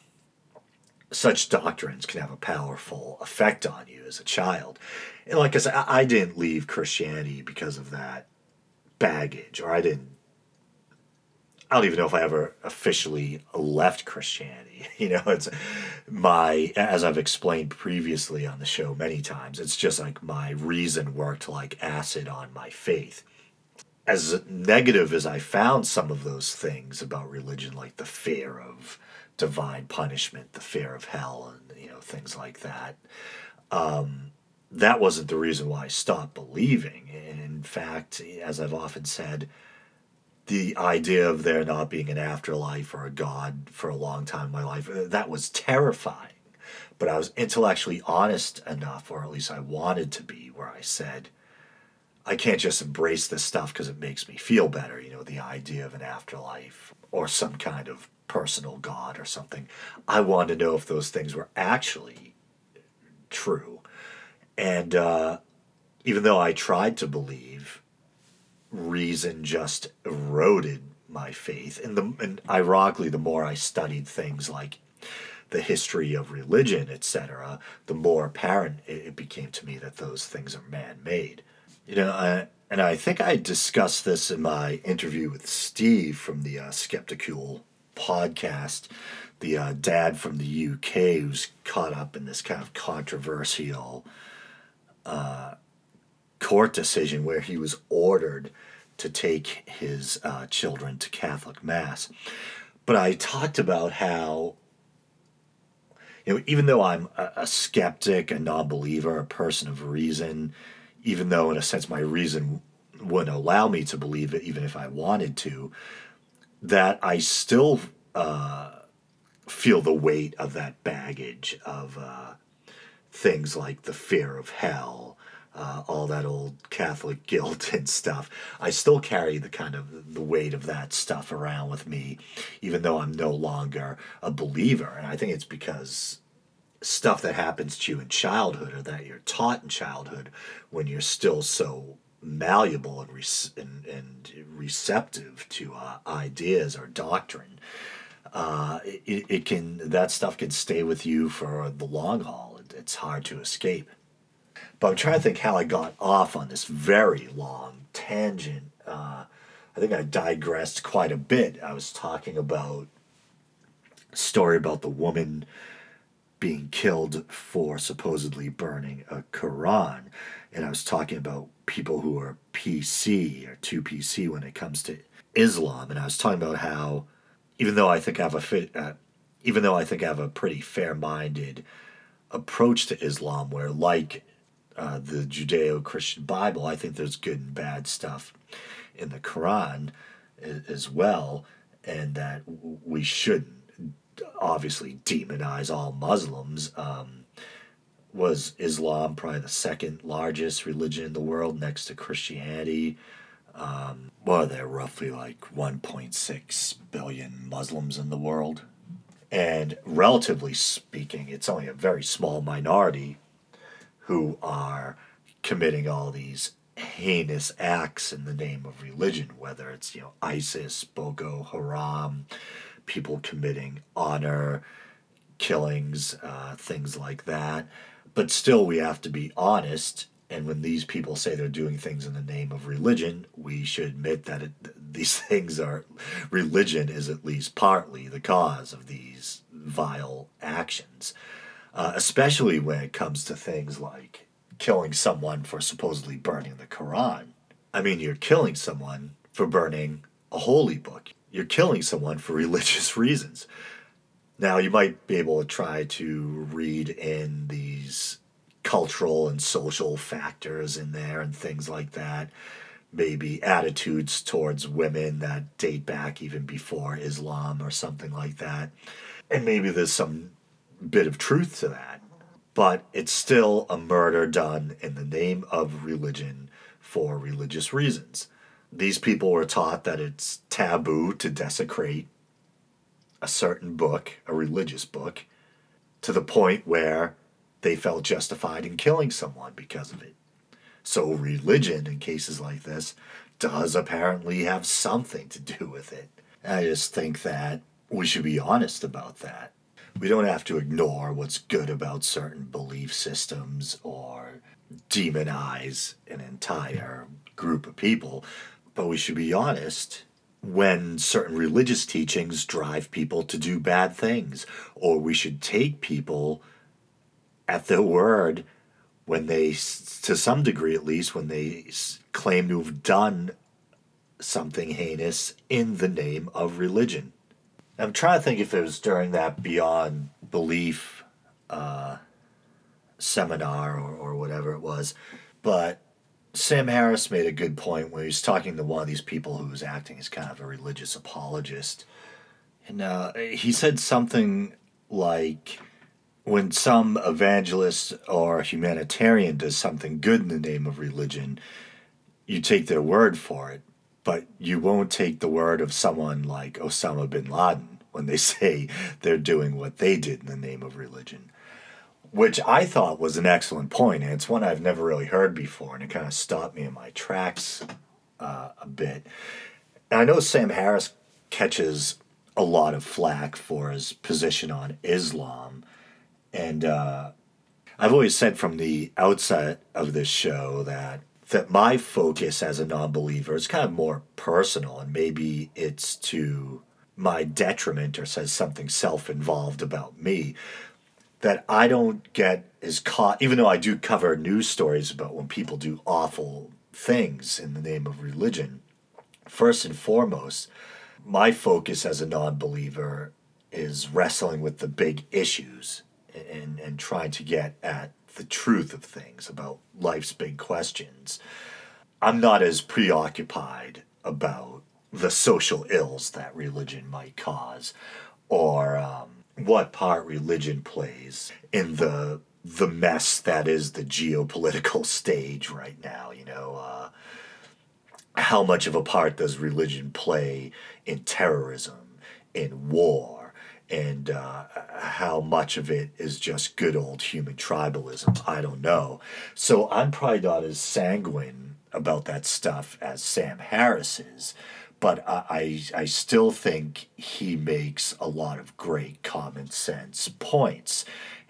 such doctrines can have a powerful effect on you as a child. And like I said, I didn't leave Christianity because of that baggage, or I didn't. I don't even know if I ever officially left Christianity. (laughs) You know, it's my, as I've explained previously on the show many times, it's just like my reason worked like acid on my faith as negative as I found some of those things about religion, like the fear of divine punishment, the fear of hell, and you know things like that, um, that wasn't the reason why I stopped believing. In fact, as I've often said, the idea of there not being an afterlife or a God for a long time in my life uh, that was terrifying. But I was intellectually honest enough, or at least I wanted to be, where I said I can't just embrace this stuff because it makes me feel better, you know, the idea of an afterlife or some kind of personal God or something. I wanted to know if those things were actually true. And uh, even though I tried to believe, reason just eroded my faith. And, the, and ironically, the more I studied things like the history of religion, etc., the more apparent it became to me that those things are man made. You know, I, and I think I discussed this in my interview with Steve from the uh, Skeptical podcast, the uh, dad from the UK who's caught up in this kind of controversial uh, court decision where he was ordered to take his uh, children to Catholic Mass. But I talked about how you know, even though I'm a, a skeptic, a non believer, a person of reason, even though in a sense my reason wouldn't allow me to believe it, even if I wanted to, that I still uh, feel the weight of that baggage of uh, things like the fear of hell, uh, all that old Catholic (laughs) guilt and stuff. I still carry the kind of the weight of that stuff around with me, even though I'm no longer a believer. And I think it's because stuff that happens to you in childhood or that you're taught in childhood when you're still so malleable and, and, and receptive to uh, ideas or doctrine uh, it, it can that stuff can stay with you for the long haul it, it's hard to escape but i'm trying to think how i got off on this very long tangent uh, I think I digressed quite a bit. I was talking about story about the woman being killed for supposedly burning a Quran. And I was talking about people who are PC or 2PC when it comes to Islam. And I was talking about how, even though I think I have a fit, uh, even though I think I have a pretty fair-minded approach to Islam, where like uh, the Judeo-Christian Bible, I think there's good and bad stuff in the Quran as well, and that we shouldn't obviously demonize all Muslims. Um, was Islam probably the second largest religion in the world next to Christianity? Um, well, there are roughly like 1.6 billion Muslims in the world. And relatively speaking, it's only a very small minority who are committing all these heinous acts in the name of religion, whether it's, you know, ISIS, Boko Haram, people committing honor killings, uh, things like that. But still, we have to be honest. And when these people say they're doing things in the name of religion, we should admit that it, these (laughs) things are, religion is at least partly the cause of these vile actions, uh, especially when it comes to things like killing someone for supposedly burning the Quran. I mean, you're killing someone for burning a holy book. You're killing someone for (laughs) religious reasons. Now, you might be able to try to read in these cultural and social factors in there and things like that. Maybe attitudes towards women that date back even before Islam or something like that. And maybe there's some bit of truth to that. But it's still a murder done in the name of religion for religious reasons. These people were taught that it's taboo to desecrate a certain book, a religious book, to the point where they felt justified in killing someone because of it. So, religion in cases like this does apparently have something to do with it. I just think that we should be honest about that. We don't have to ignore what's good about certain belief systems or demonize an entire group of people, but we should be honest when certain religious teachings drive people to do bad things, or we should take people at their word when they, to some degree at least, when they claim to have done something heinous in the name of religion. I'm trying to think if it was during that Beyond Belief uh, seminar or, or whatever it was, but Sam Harris made a good point when he was talking to one of these people who was acting as kind of a religious apologist. And uh, he said something like when some evangelist or humanitarian does something good in the name of religion, you take their word for it, but you won't take the word of someone like Osama bin Laden when they (laughs) say they're doing what they did in the name of religion which I thought was an excellent point, and it's one I've never really heard before, and it kind of stopped me in my tracks uh, a bit. And I know Sam Harris catches a lot of flack for his position on Islam, and uh, I've always said from the outset of this show that that my focus as a non-believer is kind of more personal, and maybe it's to my detriment or says something self-involved about me that I don't get is caught, even though I do cover news stories about when people do awful things in the name of religion. First and foremost, my focus as a non believer is wrestling with the big issues and, and trying to get at the truth of things about life's big questions. I'm not as preoccupied about the social ills that religion might cause or um, what part religion plays in the the mess that is the geopolitical (laughs) stage right now. You know, uh, how much of a part does religion play in terrorism, in war, and uh, how much of it is just good old human tribalism? I don't know. So I'm probably not as sanguine about that stuff as Sam Harris is but I, I still think he makes a lot of great common sense points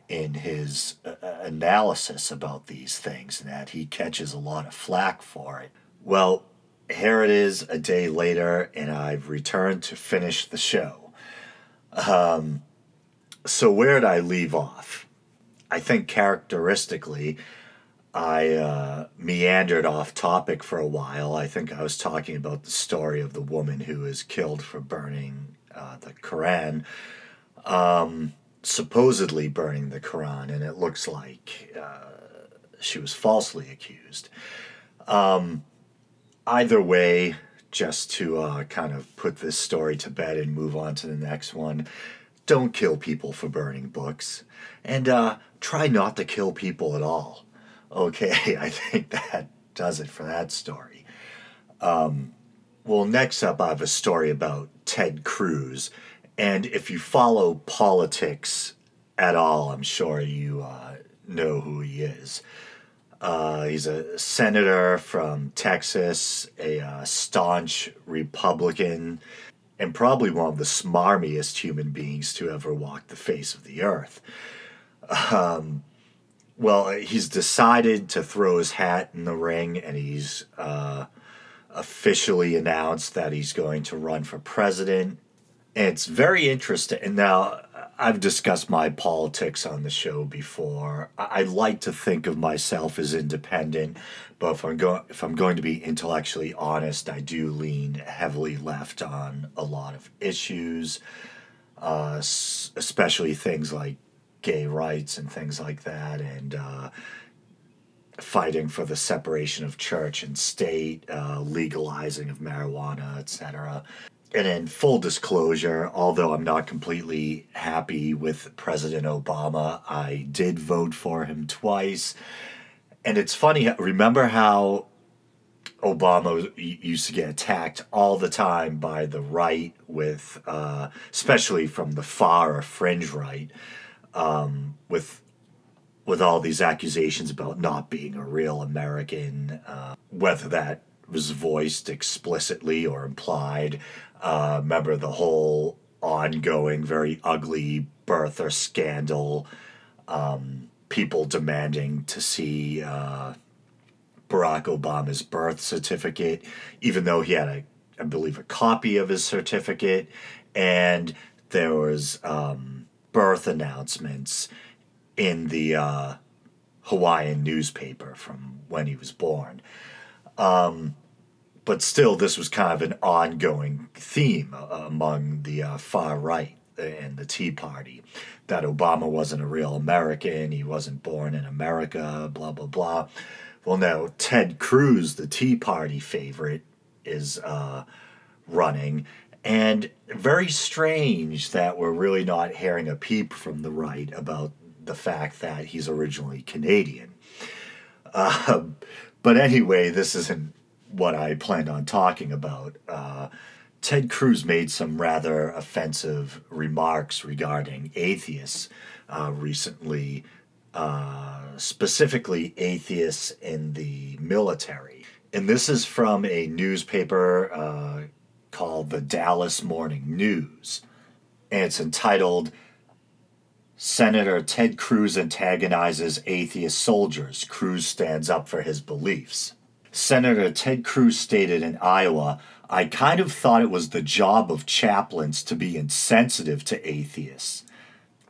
in his uh, uh, analysis about these things and that he catches a lot of flack for it. Well, here it is a day later, and I've returned to finish the show. Um, so, where did I leave off? I think characteristically, I uh, meandered off topic for a while. I think I was talking about the story of the woman who was killed for burning uh, the Quran, um, supposedly burning the Quran, and it looks like uh, she was falsely accused. Um, either way, just to uh, kind of put this story to bed and move on to the next one, don't kill people for burning books. And uh, try not to kill people at all. Okay, (laughs) I think that does it for that story. Um, well, next up, I have a story about Ted Cruz. And if you follow politics at all, I'm sure you uh, know who he is. Uh, he's a senator from Texas, a uh, staunch Republican, and probably one of the smarmiest human beings to ever walk the face of the earth. Um, well, he's decided to throw his hat in the ring, and he's uh, officially announced that he's going to run for president. And it's very interesting. And now, I've discussed my politics on the show before. I, like to think of myself as independent, but if I'm going if I'm going to be intellectually honest, I do lean heavily left on a lot of issues, uh, especially things like gay rights and things like that, and uh, fighting for the separation of church and state, uh, legalizing of marijuana, etc and in full disclosure, although I'm not completely happy with President Obama, I did vote for him twice. And it's funny, remember how Obama used to get attacked all the time by the right, with uh, especially from the far or fringe right, um, with with all these accusations about not being a real American, uh, whether that was voiced explicitly or implied. Uh, remember the whole ongoing, very ugly birther scandal. Um, people demanding to see uh, Barack Obama's birth certificate, even though he had a, I believe, a copy of his certificate, and there was um, birth announcements in the uh, Hawaiian newspaper from when he was born. Um, but still, this was kind of an ongoing theme uh, among the uh, far right and the Tea Party that Obama wasn't a real American, he wasn't born in America, blah, blah, blah. Well, now, Ted Cruz, the Tea Party favorite, is uh, running. And very strange that we're really not hearing a peep from the right about the fact that he's originally Canadian. Uh, but anyway, this isn't what I planned on talking about. Uh, Ted Cruz made some rather offensive remarks regarding atheists uh, recently, uh, specifically atheists in the military. And this is from a newspaper uh, called the Dallas Morning News. And it's entitled Senator Ted Cruz antagonizes atheist soldiers. Cruz stands up for his beliefs. Senator Ted Cruz stated in Iowa, I kind of thought it was the job of chaplains to be insensitive to atheists.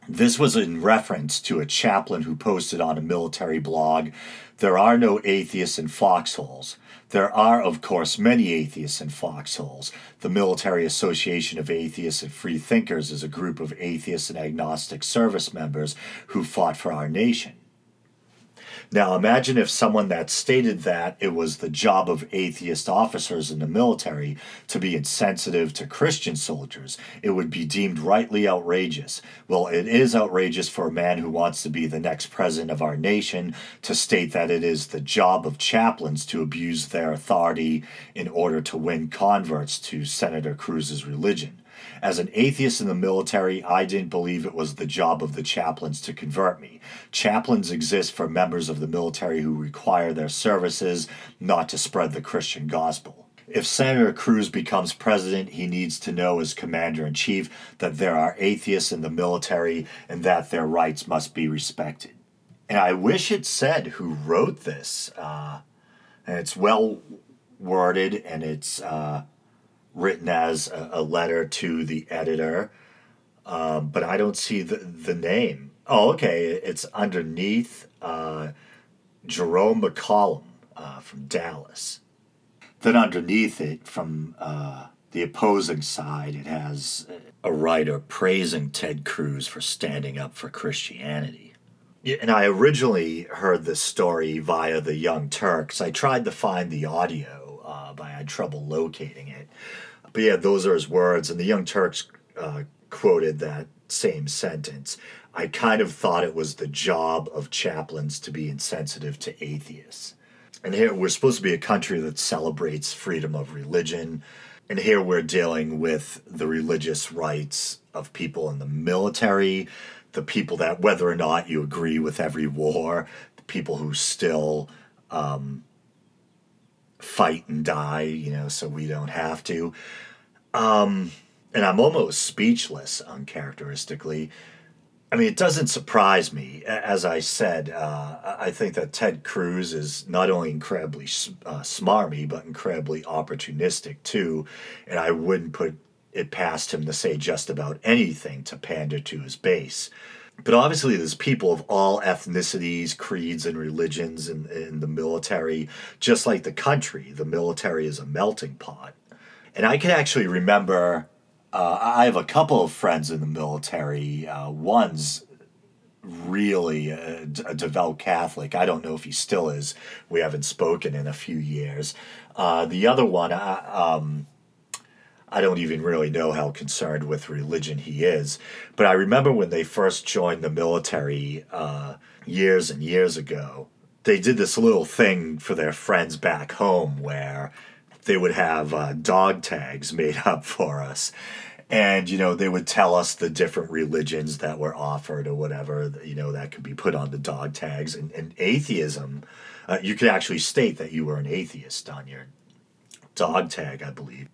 This was in reference to a chaplain who posted on a military blog There are no atheists in foxholes. There are, of course, many atheists in foxholes. The Military Association of Atheists and Free Thinkers is a group of atheists and agnostic service members who fought for our nation. Now, imagine if someone that stated that it was the job of atheist officers in the military to be insensitive to Christian soldiers. It would be deemed rightly outrageous. Well, it is outrageous for a man who wants to be the next president of our nation to state that it is the job of chaplains to abuse their authority in order to win converts to Senator Cruz's religion. As an atheist in the military, I didn't believe it was the job of the chaplains to convert me. Chaplains exist for members of the military who require their services, not to spread the Christian gospel. If Senator Cruz becomes president, he needs to know as commander in chief that there are atheists in the military and that their rights must be respected. And I wish it said who wrote this. Uh, and it's well worded and it's uh, written as a, a, letter to the editor, um, but I don't see the, the name. Oh, okay. It's underneath uh, Jerome McCollum uh, from Dallas. Then underneath it, from uh, the opposing side, it has a writer praising Ted Cruz for standing up for Christianity. And I originally heard this story via the Young Turks. I tried to find the audio, uh, but I had trouble locating it. But yeah, those are his words. And the Young Turks uh, quoted that same sentence. I kind of thought it was the job of chaplains to be insensitive to atheists. And here we're supposed to be a country that celebrates freedom of religion. And here we're dealing with the religious rights of people in the military, the people that, whether or not you agree with every war, the people who still um, fight and die, you know, so we don't have to. Um, and I'm almost speechless, uncharacteristically, I mean, it doesn't surprise me. As I said, uh, I think that Ted Cruz is not only incredibly uh, smarmy, but incredibly opportunistic too. And I wouldn't put it past him to say just about anything to pander to his base. But obviously, there's people of all ethnicities, creeds, and religions in, in the military, just like the country. The military is a melting pot. And I can actually remember uh, I have a couple of friends in the military. Uh, one's really a, a, devout Catholic. I don't know if he still is. We haven't spoken in a few years. Uh, the other one, um, I don't even really know how concerned with religion he is. But I remember when they first joined the military uh, years and years ago, they did this little thing for their friends back home where they would have uh, dog tags made (laughs) up for us and you know they would tell us the different religions that were offered or whatever you know that could be put on the dog tags and, and atheism uh, you could actually state that you were an atheist on your dog tag i believe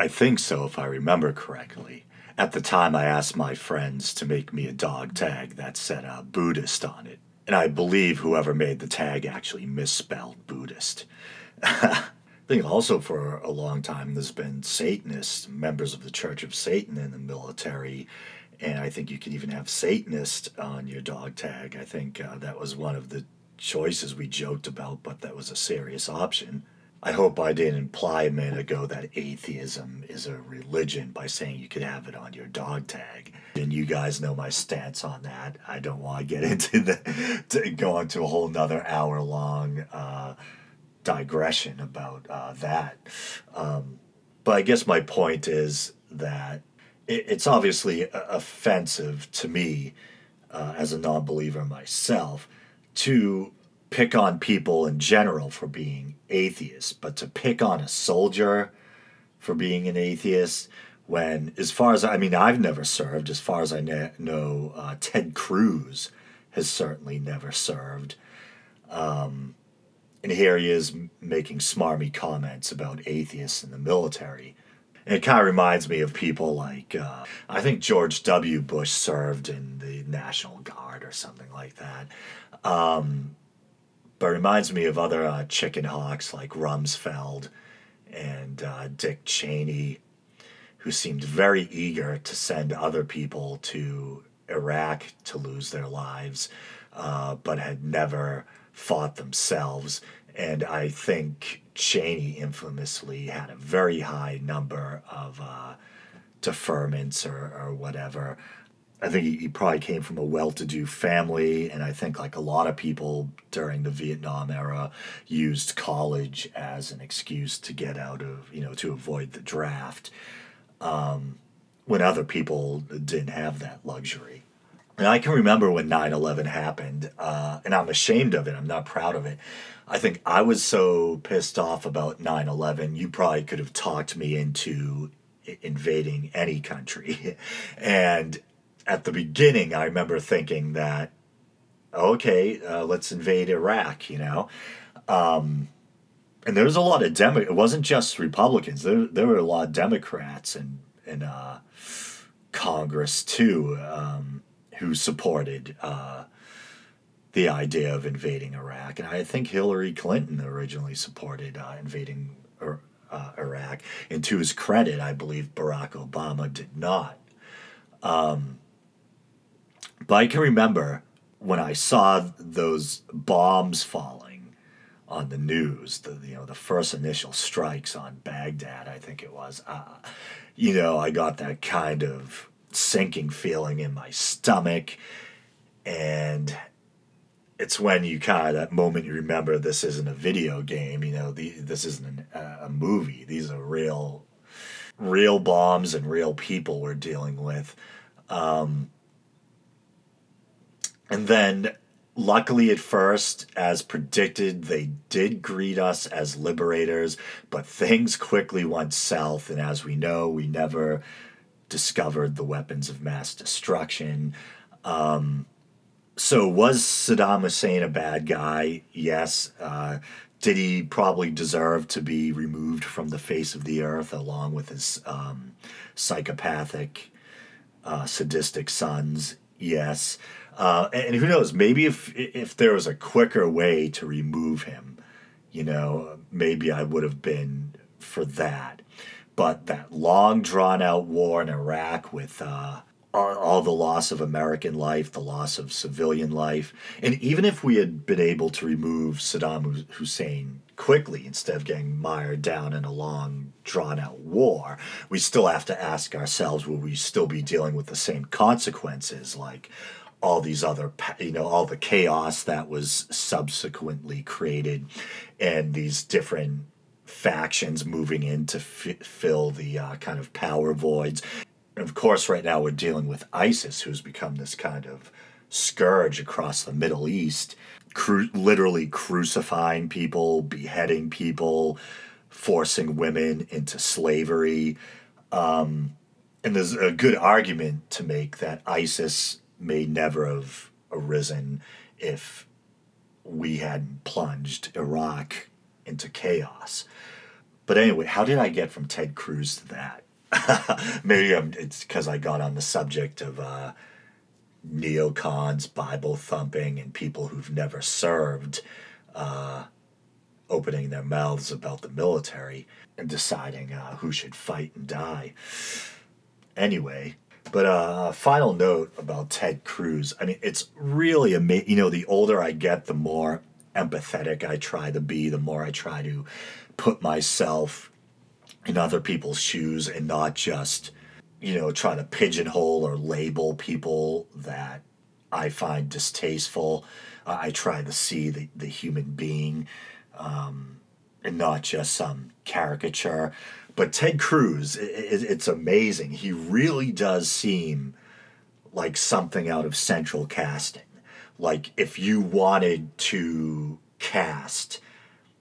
i think so if i remember correctly at the time i asked my friends to make me a dog tag that said uh, buddhist on it and i believe whoever made the tag actually misspelled buddhist (laughs) I think also for a long time there's been Satanists, members of the Church of Satan in the military, and I think you can even have Satanist on your dog tag. I think uh, that was one of the choices we joked about, but that was a serious option. I hope I didn't imply a minute ago that atheism is a religion by saying you could have it on your dog tag. And you guys know my stance on that. I don't want to get (laughs) into the to go into a whole nother hour long uh, digression about uh, that. Um, but I guess my point is that it, it's obviously offensive to me uh, as a non believer myself to pick on people in general for being atheists, but to pick on a soldier for being an atheist when, as far as I mean, I've never served, as far as I know, uh, Ted Cruz has certainly never served. Um, and here he is making smarmy comments about atheists in the military. And it kind of reminds me of people like, uh, I think George W. Bush served in the National Guard or something like that. Um, but reminds me of other uh, chicken hawks like Rumsfeld and uh, Dick Cheney, who seemed very eager to send other people to Iraq to lose their lives, uh, but had never fought themselves. And I think Cheney infamously had a very high number of uh, deferments or, or whatever. I think he, he probably came from a well to do family. And I think, like a lot of people during the Vietnam era, used college as an excuse to get out of, you know, to avoid the draft um, when other people didn't have that luxury. And I can remember when 9 11 happened, uh, and I'm ashamed of it. I'm not proud of it. I think I was so pissed off about 9 11, you probably could have talked me into invading any country. (laughs) and at the beginning, I remember thinking that, okay, uh, let's invade Iraq, you know? Um, and there was a lot of Demo. It wasn't just Republicans. There, there were a lot of Democrats in in uh, Congress too. Um, who supported uh, the idea of invading Iraq. And I think Hillary Clinton originally supported uh, invading uh, Iraq. And to his credit, I believe Barack Obama did not. Um, but I can remember when I saw those bombs falling on the news, the you know the first initial strikes on Baghdad, I think it was. Uh, you know, I got that kind of sinking feeling in my stomach, and it's when you kind of that moment you remember this isn't a video game. You know, the, this isn't an, uh, a movie. These are real, real bombs and real people we're dealing with. Um, and then, luckily, at first, as predicted, they did greet us as liberators, but things quickly went south. And as we know, we never discovered the weapons of mass destruction. Um, so, was Saddam Hussein a bad guy? Yes. Uh, did he probably deserve to be removed from the face of the earth along with his um, psychopathic, uh, sadistic sons? Yes. Uh, and who knows? Maybe if if there was a quicker way to remove him, you know, maybe I would have been for that. But that long drawn out war in Iraq with uh, all, all the loss of American life, the loss of civilian life, and even if we had been able to remove Saddam Hussein quickly instead of getting mired down in a long drawn out war, we still have to ask ourselves will we still be dealing with the same consequences like all these other you know all the chaos that was subsequently created and these different factions moving in to f- fill the uh, kind of power voids. And of course right now we're dealing with isis who's become this kind of scourge across the middle east cru- literally crucifying people beheading people forcing women into slavery. Um, and there's a good argument to make that isis may never have arisen if we hadn't plunged Iraq into chaos. But anyway, how did I get from Ted Cruz to that? (laughs) Maybe I'm, it's because I got on the subject of uh, neocons, Bible thumping, and people who've never served uh, opening their mouths about the military and deciding uh, who should fight and die. Anyway, but uh, final note about Ted Cruz. I mean, it's really amazing. You know, the older I get, the more empathetic I try to be, the more I try to put myself in other people's shoes and not just, you know, try to pigeonhole or label people that I find distasteful. Uh, I try to see the, the human being um, and not just some caricature. But Ted Cruz, it, it's amazing. He really does seem like something out of central casting. Like if you wanted to cast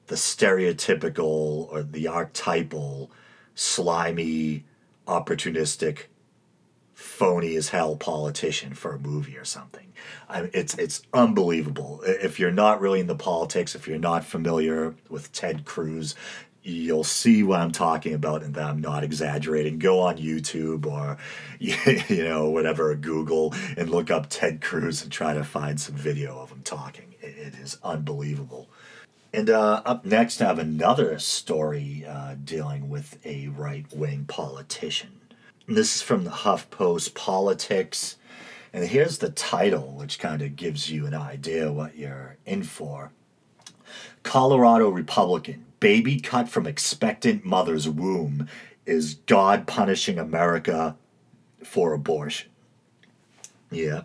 the stereotypical or the archetypal slimy, opportunistic, phony as hell politician for a movie or something. I mean, it's it's unbelievable. If you're not really into politics, if you're not familiar with Ted Cruz, you'll see what I'm talking about and that I'm not exaggerating. Go on YouTube or, (laughs) you know, whatever, Google and look up Ted Cruz and try to find some video of him talking. it is unbelievable. And uh, up next, I have another story uh, dealing with a right wing politician. This is from the HuffPost Politics. And here's the title, which kind of gives you an idea what you're in for. Colorado Republican baby cut from expectant mother's womb is God punishing America for abortion. Yeah.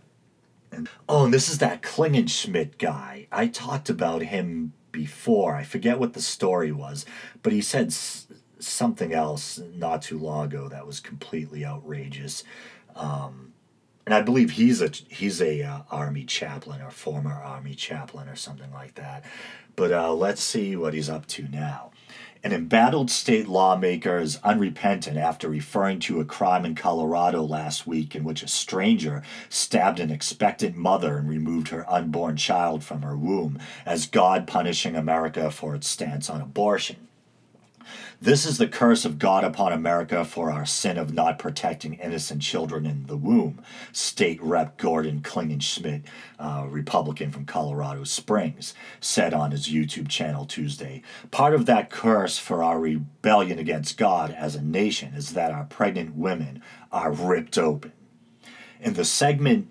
And, oh, and this is that Klingenschmitt guy. I talked about him before. I forget what the story was, but he said s- something else not too long ago that was completely outrageous. Um, and I believe he's a he's a uh, army chaplain or former army chaplain or something like that. But uh, let's see what he's up to now. An embattled state lawmaker is unrepentant after referring to a crime in Colorado last week in which a stranger stabbed an expectant mother and removed her unborn child from her womb as God punishing America for its stance on abortion. This is the curse of God upon America for our sin of not protecting innocent children in the womb. State Rep Gordon Klingenschmitt, uh, Republican from Colorado Springs, said on his YouTube channel Tuesday. Part of that curse for our rebellion against God as a nation is that our pregnant women are ripped open. In the segment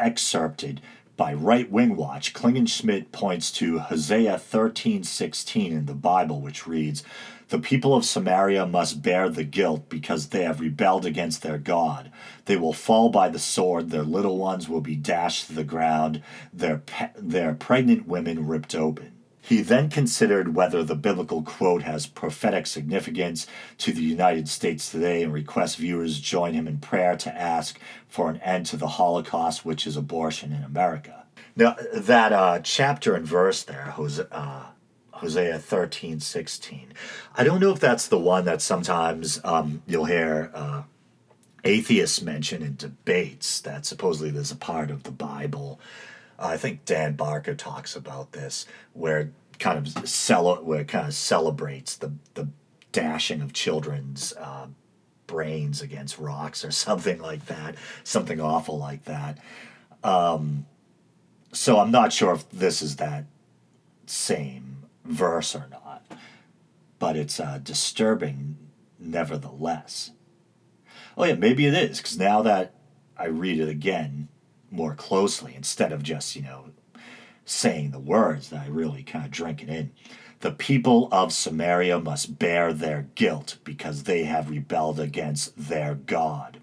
excerpted, by Right Wing Watch, Klingenschmitt points to Hosea 13:16 in the Bible, which reads, "The people of Samaria must bear the guilt because they have rebelled against their God. They will fall by the sword; their little ones will be dashed to the ground; their pe- their pregnant women ripped open." He then considered whether the biblical quote has prophetic significance to the United States today and requests viewers join him in prayer to ask for an end to the Holocaust, which is abortion in America. Now, that uh, chapter and verse there, Hosea, uh, Hosea 13, 16, I don't know if that's the one that sometimes um, you'll hear uh, atheists mention in debates that supposedly there's a part of the Bible I think Dan Barker talks about this, where kind of cel- where it kind of celebrates the the dashing of children's uh, brains against rocks or (laughs) something like that, something awful like that. Um, so I'm not sure if this is that same verse or not, but it's uh, disturbing nevertheless. Oh yeah, maybe it is because now that I read it again, more closely instead of just, you know, saying the words that I really kind of drink it in. The people of Samaria must bear their guilt because they have rebelled against their God.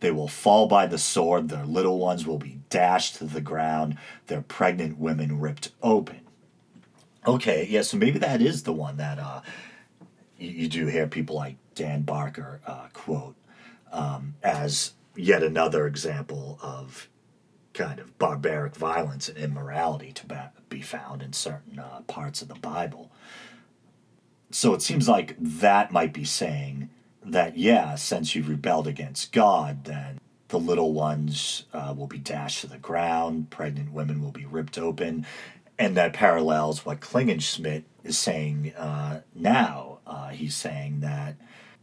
They will fall by the sword, their little ones will be dashed to the ground, their pregnant women ripped open. Okay, yeah, so maybe that is the one that uh, you, you do hear people like Dan Barker uh, quote um, as yet another example of kind of barbaric violence and immorality to be found in certain uh, parts of the Bible. So it seems like that might be saying that, yeah, since you've rebelled against God, then the little ones uh, will be dashed to the ground, pregnant women will be ripped open. And that parallels what Klingenschmitt is saying uh, now. Uh, he's saying that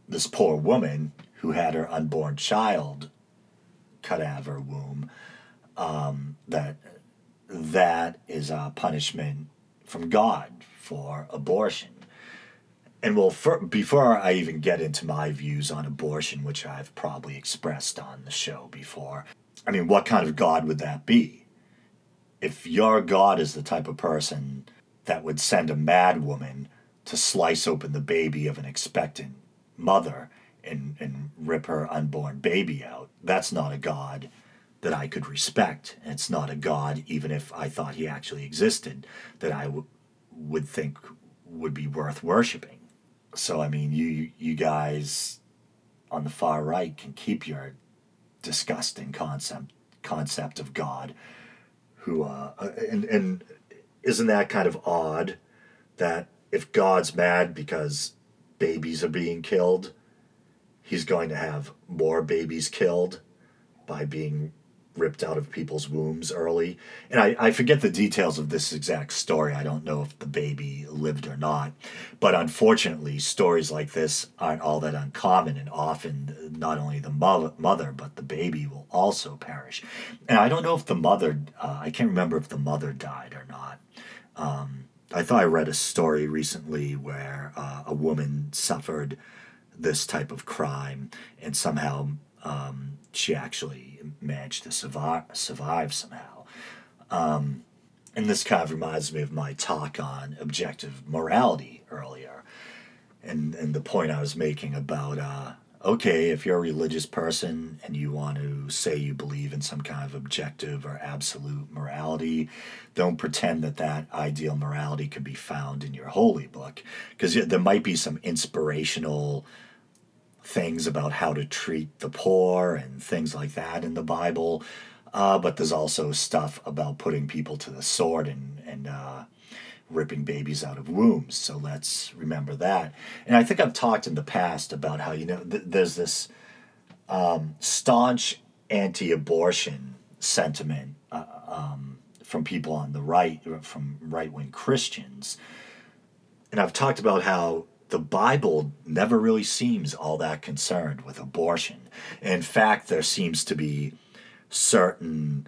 this poor woman who had her unborn child cut out of her womb um, that that is a punishment from God for abortion. And well, for, before I even get into my views on abortion, which I've probably expressed on the show before, I mean, what kind of God would that be? If your God is the type of person that would send a mad woman to slice open the baby of an expectant mother and, and rip her unborn baby out, that's not a God that I could respect. And it's not a God, even if I thought he actually existed, that I w- would think would be worth worshiping. So, I mean, you, you guys on the far right can keep your disgusting concept concept of God, who uh, and and isn't that kind of odd that if God's mad because babies are being killed, he's going to have more babies killed by being ripped out of people's wombs early. And I, I forget the details of this exact story. I don't know if the baby lived or not. But unfortunately, stories like this aren't all that uncommon, and often not only the mother, mother but the baby will also perish. And I don't know if the mother, uh, I can't remember if the mother died or not. Um, I thought I read a story recently where uh, a woman suffered this type of crime and somehow um, she actually managed to survive, survive somehow. Um, and this kind of reminds me of my talk on objective morality earlier, and and the point I was making about uh, okay, if you're a religious person and you want to say you believe in some kind of objective or absolute morality, don't pretend that that ideal morality can be found in your holy book, because there might be some inspirational things about how to treat the poor and things like that in the Bible. Uh, but there's also stuff about putting people to the sword and, and uh, ripping babies out of wombs. So let's remember that. And I think I've talked in the past about how, you know, th- there's this um, staunch anti abortion sentiment uh, um, from people on the right, from right wing Christians. And I've talked about how the Bible never really seems all that concerned with abortion. In fact, there seems to be certain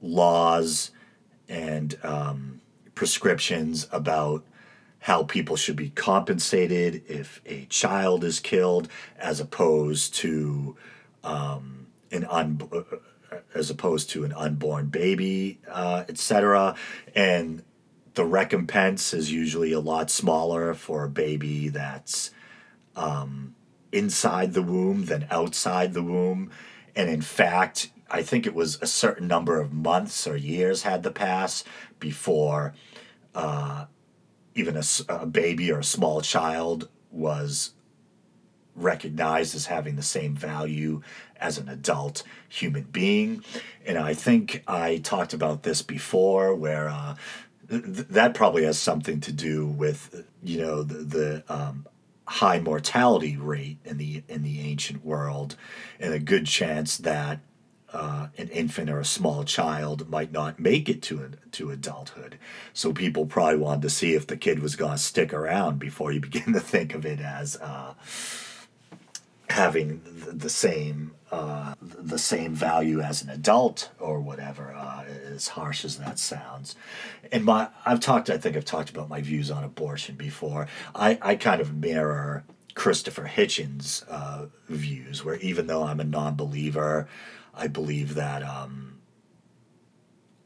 laws and um, prescriptions about how people should be compensated if a child is killed, as opposed to um, an un- as opposed to an unborn baby, uh, etc. And the recompense is usually a lot smaller for a baby that's um, inside the womb than outside the womb. And in fact, I think it was a certain number of months or years had to pass before uh, even a, a baby or a small child was recognized as having the same value as an adult human being. And I think I talked about this before, where uh, th- that probably has something to do with you know the, the um, high mortality rate in the in the ancient world, and a good chance that uh, an infant or a small child might not make it to to adulthood. So people probably wanted to see if the kid was going to stick around before you (laughs) begin to think of it as uh, having the same uh, the same value as an adult or whatever. Uh, as harsh as that sounds, and my I've talked. I think I've talked about my views on abortion before. I I kind of mirror Christopher Hitchens' uh, views, where even though I'm a non-believer. I believe that um,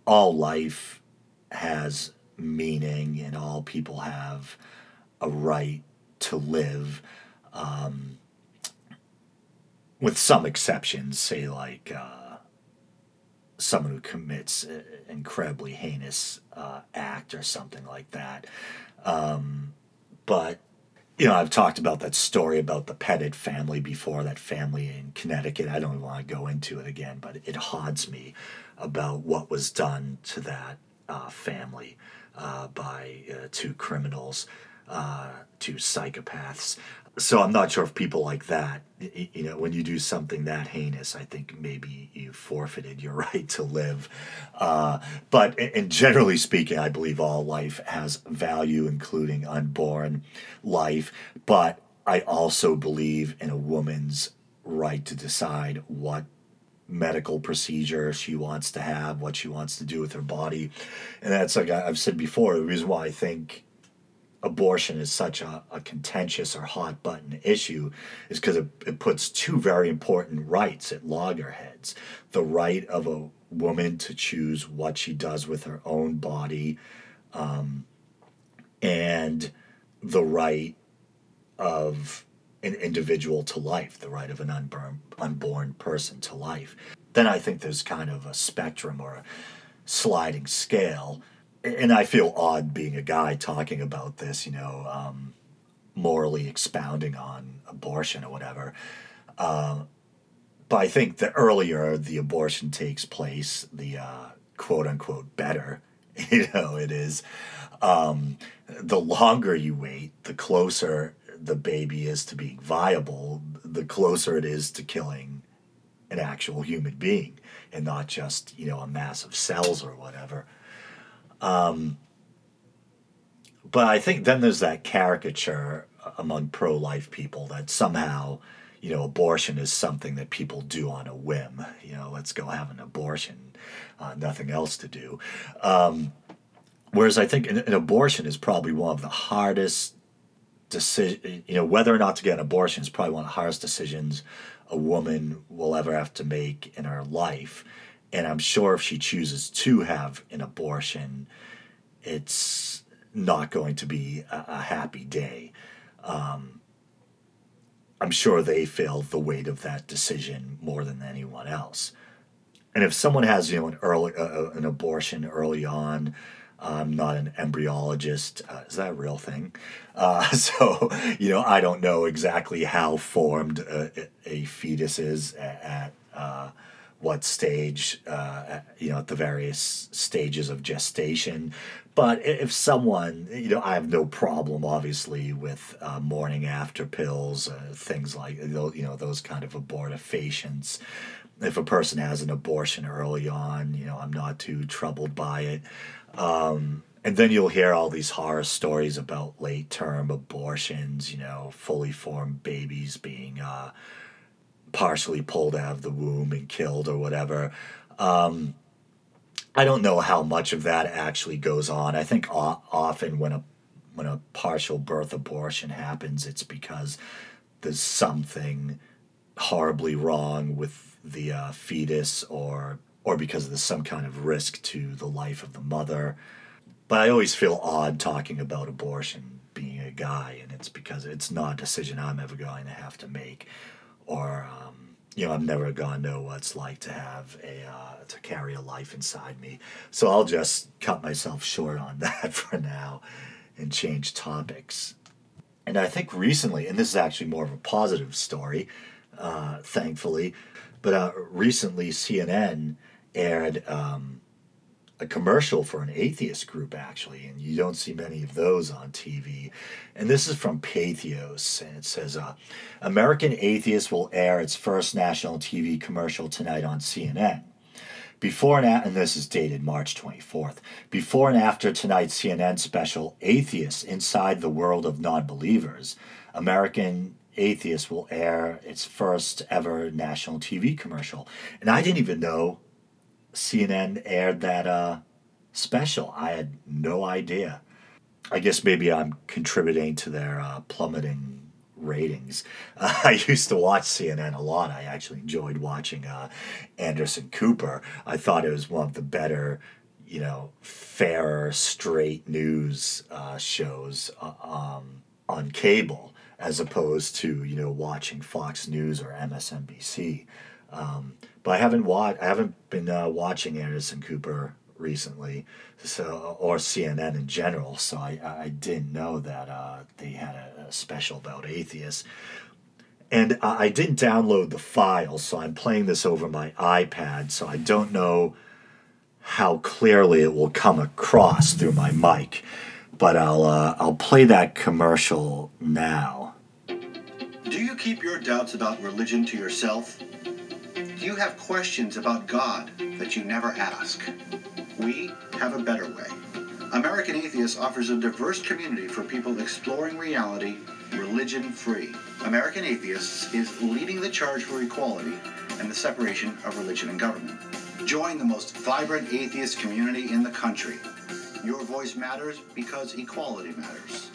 all life has meaning and all people have a right to live. Um, with some exceptions, say like uh, someone who commits an incredibly heinous uh, act or something like that. Um, but you know, I've talked about that story about the Petit family before, that family in Connecticut. I don't want to go into it again, but it haunts me about what was done to that uh, family uh, by uh, two criminals, uh, two psychopaths so I'm not sure if people like that, you know, when you do something that heinous, I think maybe you forfeited your (laughs) right to live. Uh, but and generally speaking, I believe all life has value, including unborn life. But I also believe in a woman's right to decide what medical procedure she wants to have, what she wants to do with her body, and that's like I've said before. The reason why I think abortion is such a, a contentious or hot button issue is because it, it puts two very important rights at loggerheads. The right of a woman to choose what she does with her own body um, and the right of an individual to life the right of an unborn, unborn person to life. Then i think there's kind of a spectrum or a sliding scale and I feel odd being a guy talking about this, you know, um, morally expounding on abortion or whatever. Uh, but I think the earlier the abortion takes place, the uh, quote unquote better, (laughs) you know, it is. Um, the longer you wait, the closer the baby is to being viable, the closer it is to killing an actual human being and not just, you know, a mass of cells or whatever. Um, but I think then there's that caricature among pro life people that somehow, you know, abortion is something that people do on a whim. You know, let's go have an abortion, uh, nothing else to do. Um, whereas I think an, an, abortion is probably one of the hardest decision. You know, whether or not to get an abortion is probably one of the hardest decisions a woman will ever have to make in her life and I'm sure if she chooses to have an abortion, it's not going to be a, a happy day. Um, I'm sure they feel the weight of that decision more than anyone else. And if someone has, you know, an early uh, uh an abortion early on, I'm not an embryologist. Uh, is that a real thing? Uh, (laughs) so, you know, I don't know exactly how formed a, a fetus is at, at uh, what stage, uh, you know, at the various stages of gestation. But if someone, you know, I have no problem, obviously, with uh, morning after pills, uh, things like, you know, those kind of abortifacients. If a person has an abortion early on, you know, I'm not too troubled by it. Um, And then you'll hear all these horror stories about late term abortions, you know, fully formed babies being uh, partially pulled out of the womb and killed or whatever. Um, I don't know how much of that actually goes on. I think o- often when a when a partial birth abortion happens, it's because there's something horribly wrong with the uh, fetus, or or because there's some kind of risk to the life of the mother. But I always feel odd talking about abortion being a guy, and it's because it's not a decision I'm ever going to have to make, or um, you know, I'm never to know what it's like to have a uh, to carry a life inside me. So I'll just cut myself short on (laughs) that for now and change topics. And I think recently, and this is actually more of a positive story, uh, thankfully, but uh, recently CNN aired um, a commercial for an atheist group, actually, and you don't see many of those on TV. And this is from Patheos, and it says uh, American Atheist will air its first national TV commercial tonight on CNN. Before and, after and this is dated March 24th. Before and after tonight's CNN special, Atheists Inside the World of Non-Believers, American Atheist will air its first ever national TV commercial. And I didn't even know CNN aired that uh, special. I had no idea. I guess maybe I'm contributing to their uh, plummeting ratings. Uh, (laughs) I used to watch CNN a lot. I actually enjoyed watching uh, Anderson Cooper. I thought it was one of the better, you know, fairer, straight news uh, shows uh, um, on cable as opposed to you know watching Fox News or MSNBC. Um, but I haven't watched. I haven't been uh, watching Anderson Cooper recently, so or CNN in general. So I, I didn't know that uh, they had a, a, special about atheists. And I, I didn't download the file, so I'm playing this over my iPad. So I don't know how clearly it will come across through my mic, but I'll uh, I'll play that commercial now. Do you keep your doubts about religion to yourself? You have questions about God that you never ask? We have a better way. American Atheist offers a diverse community for people exploring reality religion free. American Atheists is leading the charge for equality and the separation of religion and government. Join the most vibrant atheist community in the country. Your voice matters because equality matters.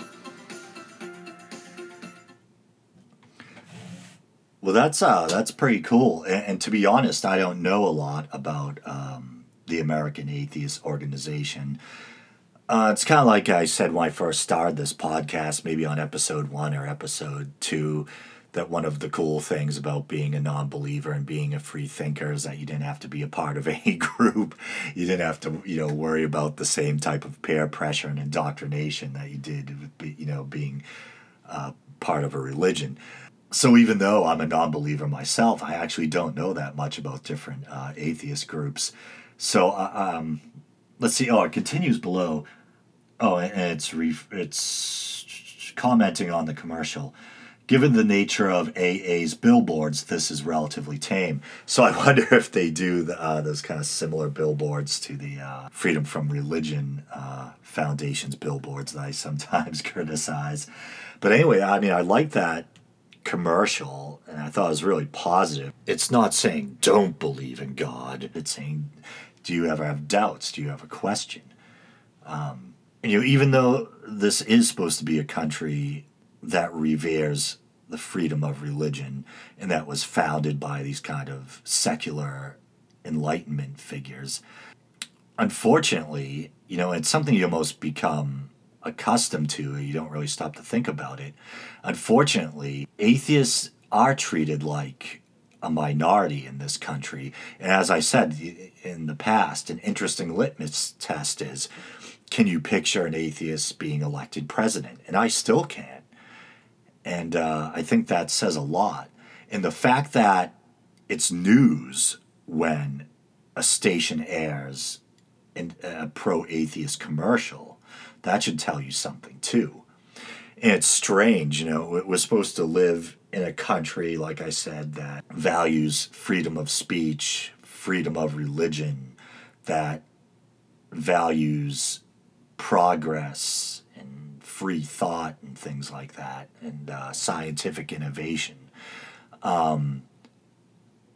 Well, that's uh, that's pretty cool. And, and, to be honest, I don't know a lot about um, the American Atheist Organization. Uh, it's kind of like I said when I first started this podcast, maybe on episode one or episode two, that one of the cool things about being a non-believer and being a free thinker is that you didn't have to be a part of (laughs) any group. You didn't have to, you know, worry about the same type of peer pressure and indoctrination that you did, you know, being uh, part of a religion so even though I'm a non-believer myself, I actually don't know that much about different uh, atheist groups. So uh, um, let's see. Oh, it continues below. Oh, and it's re- it's commenting on the commercial. Given the nature of AA's billboards, this is relatively tame. So I (laughs) wonder if they do the, uh, those kind of similar billboards to the uh, Freedom from Religion uh, Foundation's billboards that I sometimes (laughs) criticize. But anyway, I mean, I like that commercial, and I thought it was really positive. It's not saying don't believe in God. It's saying, do you ever have doubts? Do you have a question? Um, and, you know, even though this is supposed to be a country that reveres the freedom of religion and that was founded by these kind of secular enlightenment figures, unfortunately, you know, it's something you almost become accustomed to, you don't really stop to think about it. Unfortunately, atheists are treated like a minority in this country. And as I said in the past, an interesting litmus test is can you picture an atheist being elected president? And I still can't. And uh, I think that says a lot. And the fact that it's news when a station airs a pro atheist commercial that should tell you something too. And it's strange, you know, we're supposed to live in a country, like I said, that values freedom of speech, freedom of religion, that values progress and free thought and things like that, and uh, scientific innovation. Um,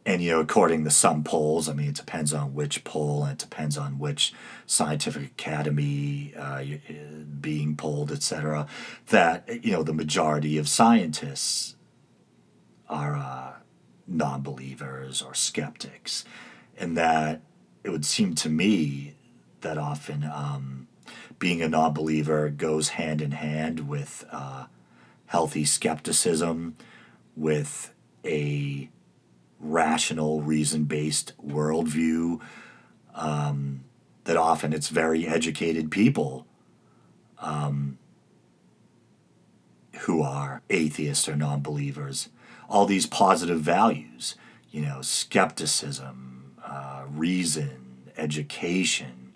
and you know, according to some polls, I mean, it depends on which poll and it depends on which scientific academy uh, being polled, etc. That you know, the majority of scientists are uh, non-believers or skeptics, and that it would seem to me that often um, being a non-believer goes hand in hand with uh, healthy skepticism, with a rational, reason based worldview. Um, that often it's very educated people um, who are atheists or non believers. All these positive values, you know, skepticism, uh, reason, education,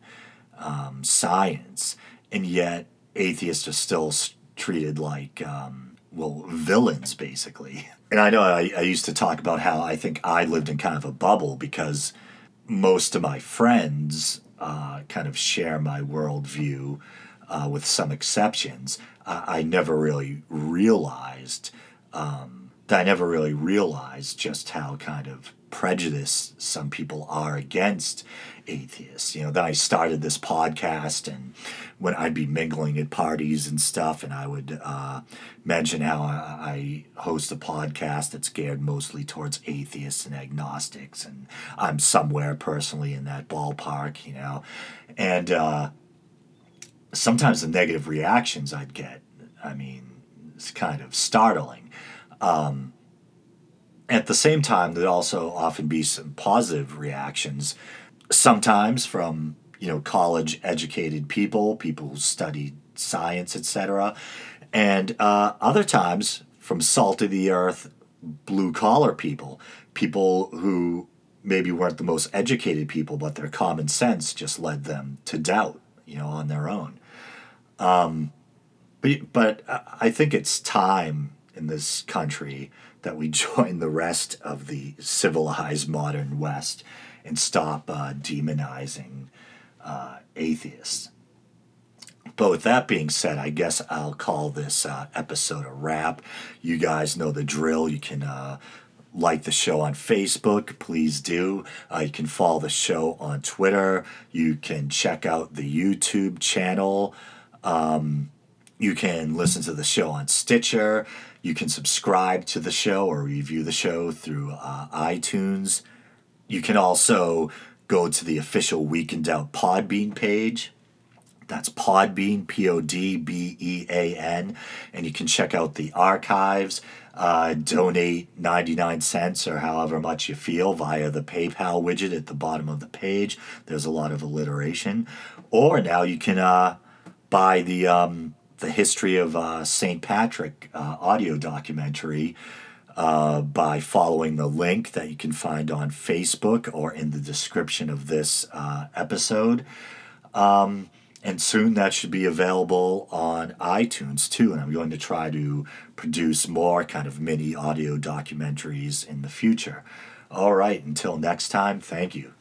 um, science, and yet atheists are still treated like, um, well, villains, basically. (laughs) and I know I, I used to talk about how I think I lived in kind of a bubble because most of my friends uh, kind of share my worldview uh, with some exceptions. I never really realized um, I never really realized just how kind of prejudiced some people are against atheists. You know, then I started this podcast, and when I'd be mingling at parties and stuff, and I would uh, mention how I, I host a podcast that's geared mostly towards atheists and agnostics, and I'm somewhere personally in that ballpark, you know, and uh, sometimes the negative reactions I'd get, I mean, it's kind of startling. Um, at the same time, there'd also often be some positive reactions, sometimes from you know college educated people, people who studied science, etc., and uh, other times from salt of the earth, blue collar people, people who maybe weren't the most educated people, but their common sense just led them to doubt, you know, on their own. Um, but, but I think it's time in this country that we (laughs) join the rest of the civilized modern West and stop uh, demonizing uh, atheists. But with that being said, I guess I'll call this uh, episode a wrap. You guys know the drill. You can uh, like the show on Facebook, please do. Uh, you can follow the show on Twitter. You can check out the YouTube channel. Um, you can listen to the show on Stitcher. You can subscribe to the show or review the show through uh, iTunes. You can also go to the official Week in Doubt Podbean page. That's Podbean, P O D B E A N. And you can check out the archives. Uh, donate 99 cents or however much you feel via the PayPal widget at the bottom of the page. There's a lot of alliteration. Or now you can uh, buy the um, the history of uh, St. Patrick uh, audio documentary uh, by following the link that you can find on Facebook or in the description of this uh, episode. Um, and soon that should be available on iTunes too. And I'm going to try to produce more kind of mini audio documentaries in the future. All right, until next time, thank you.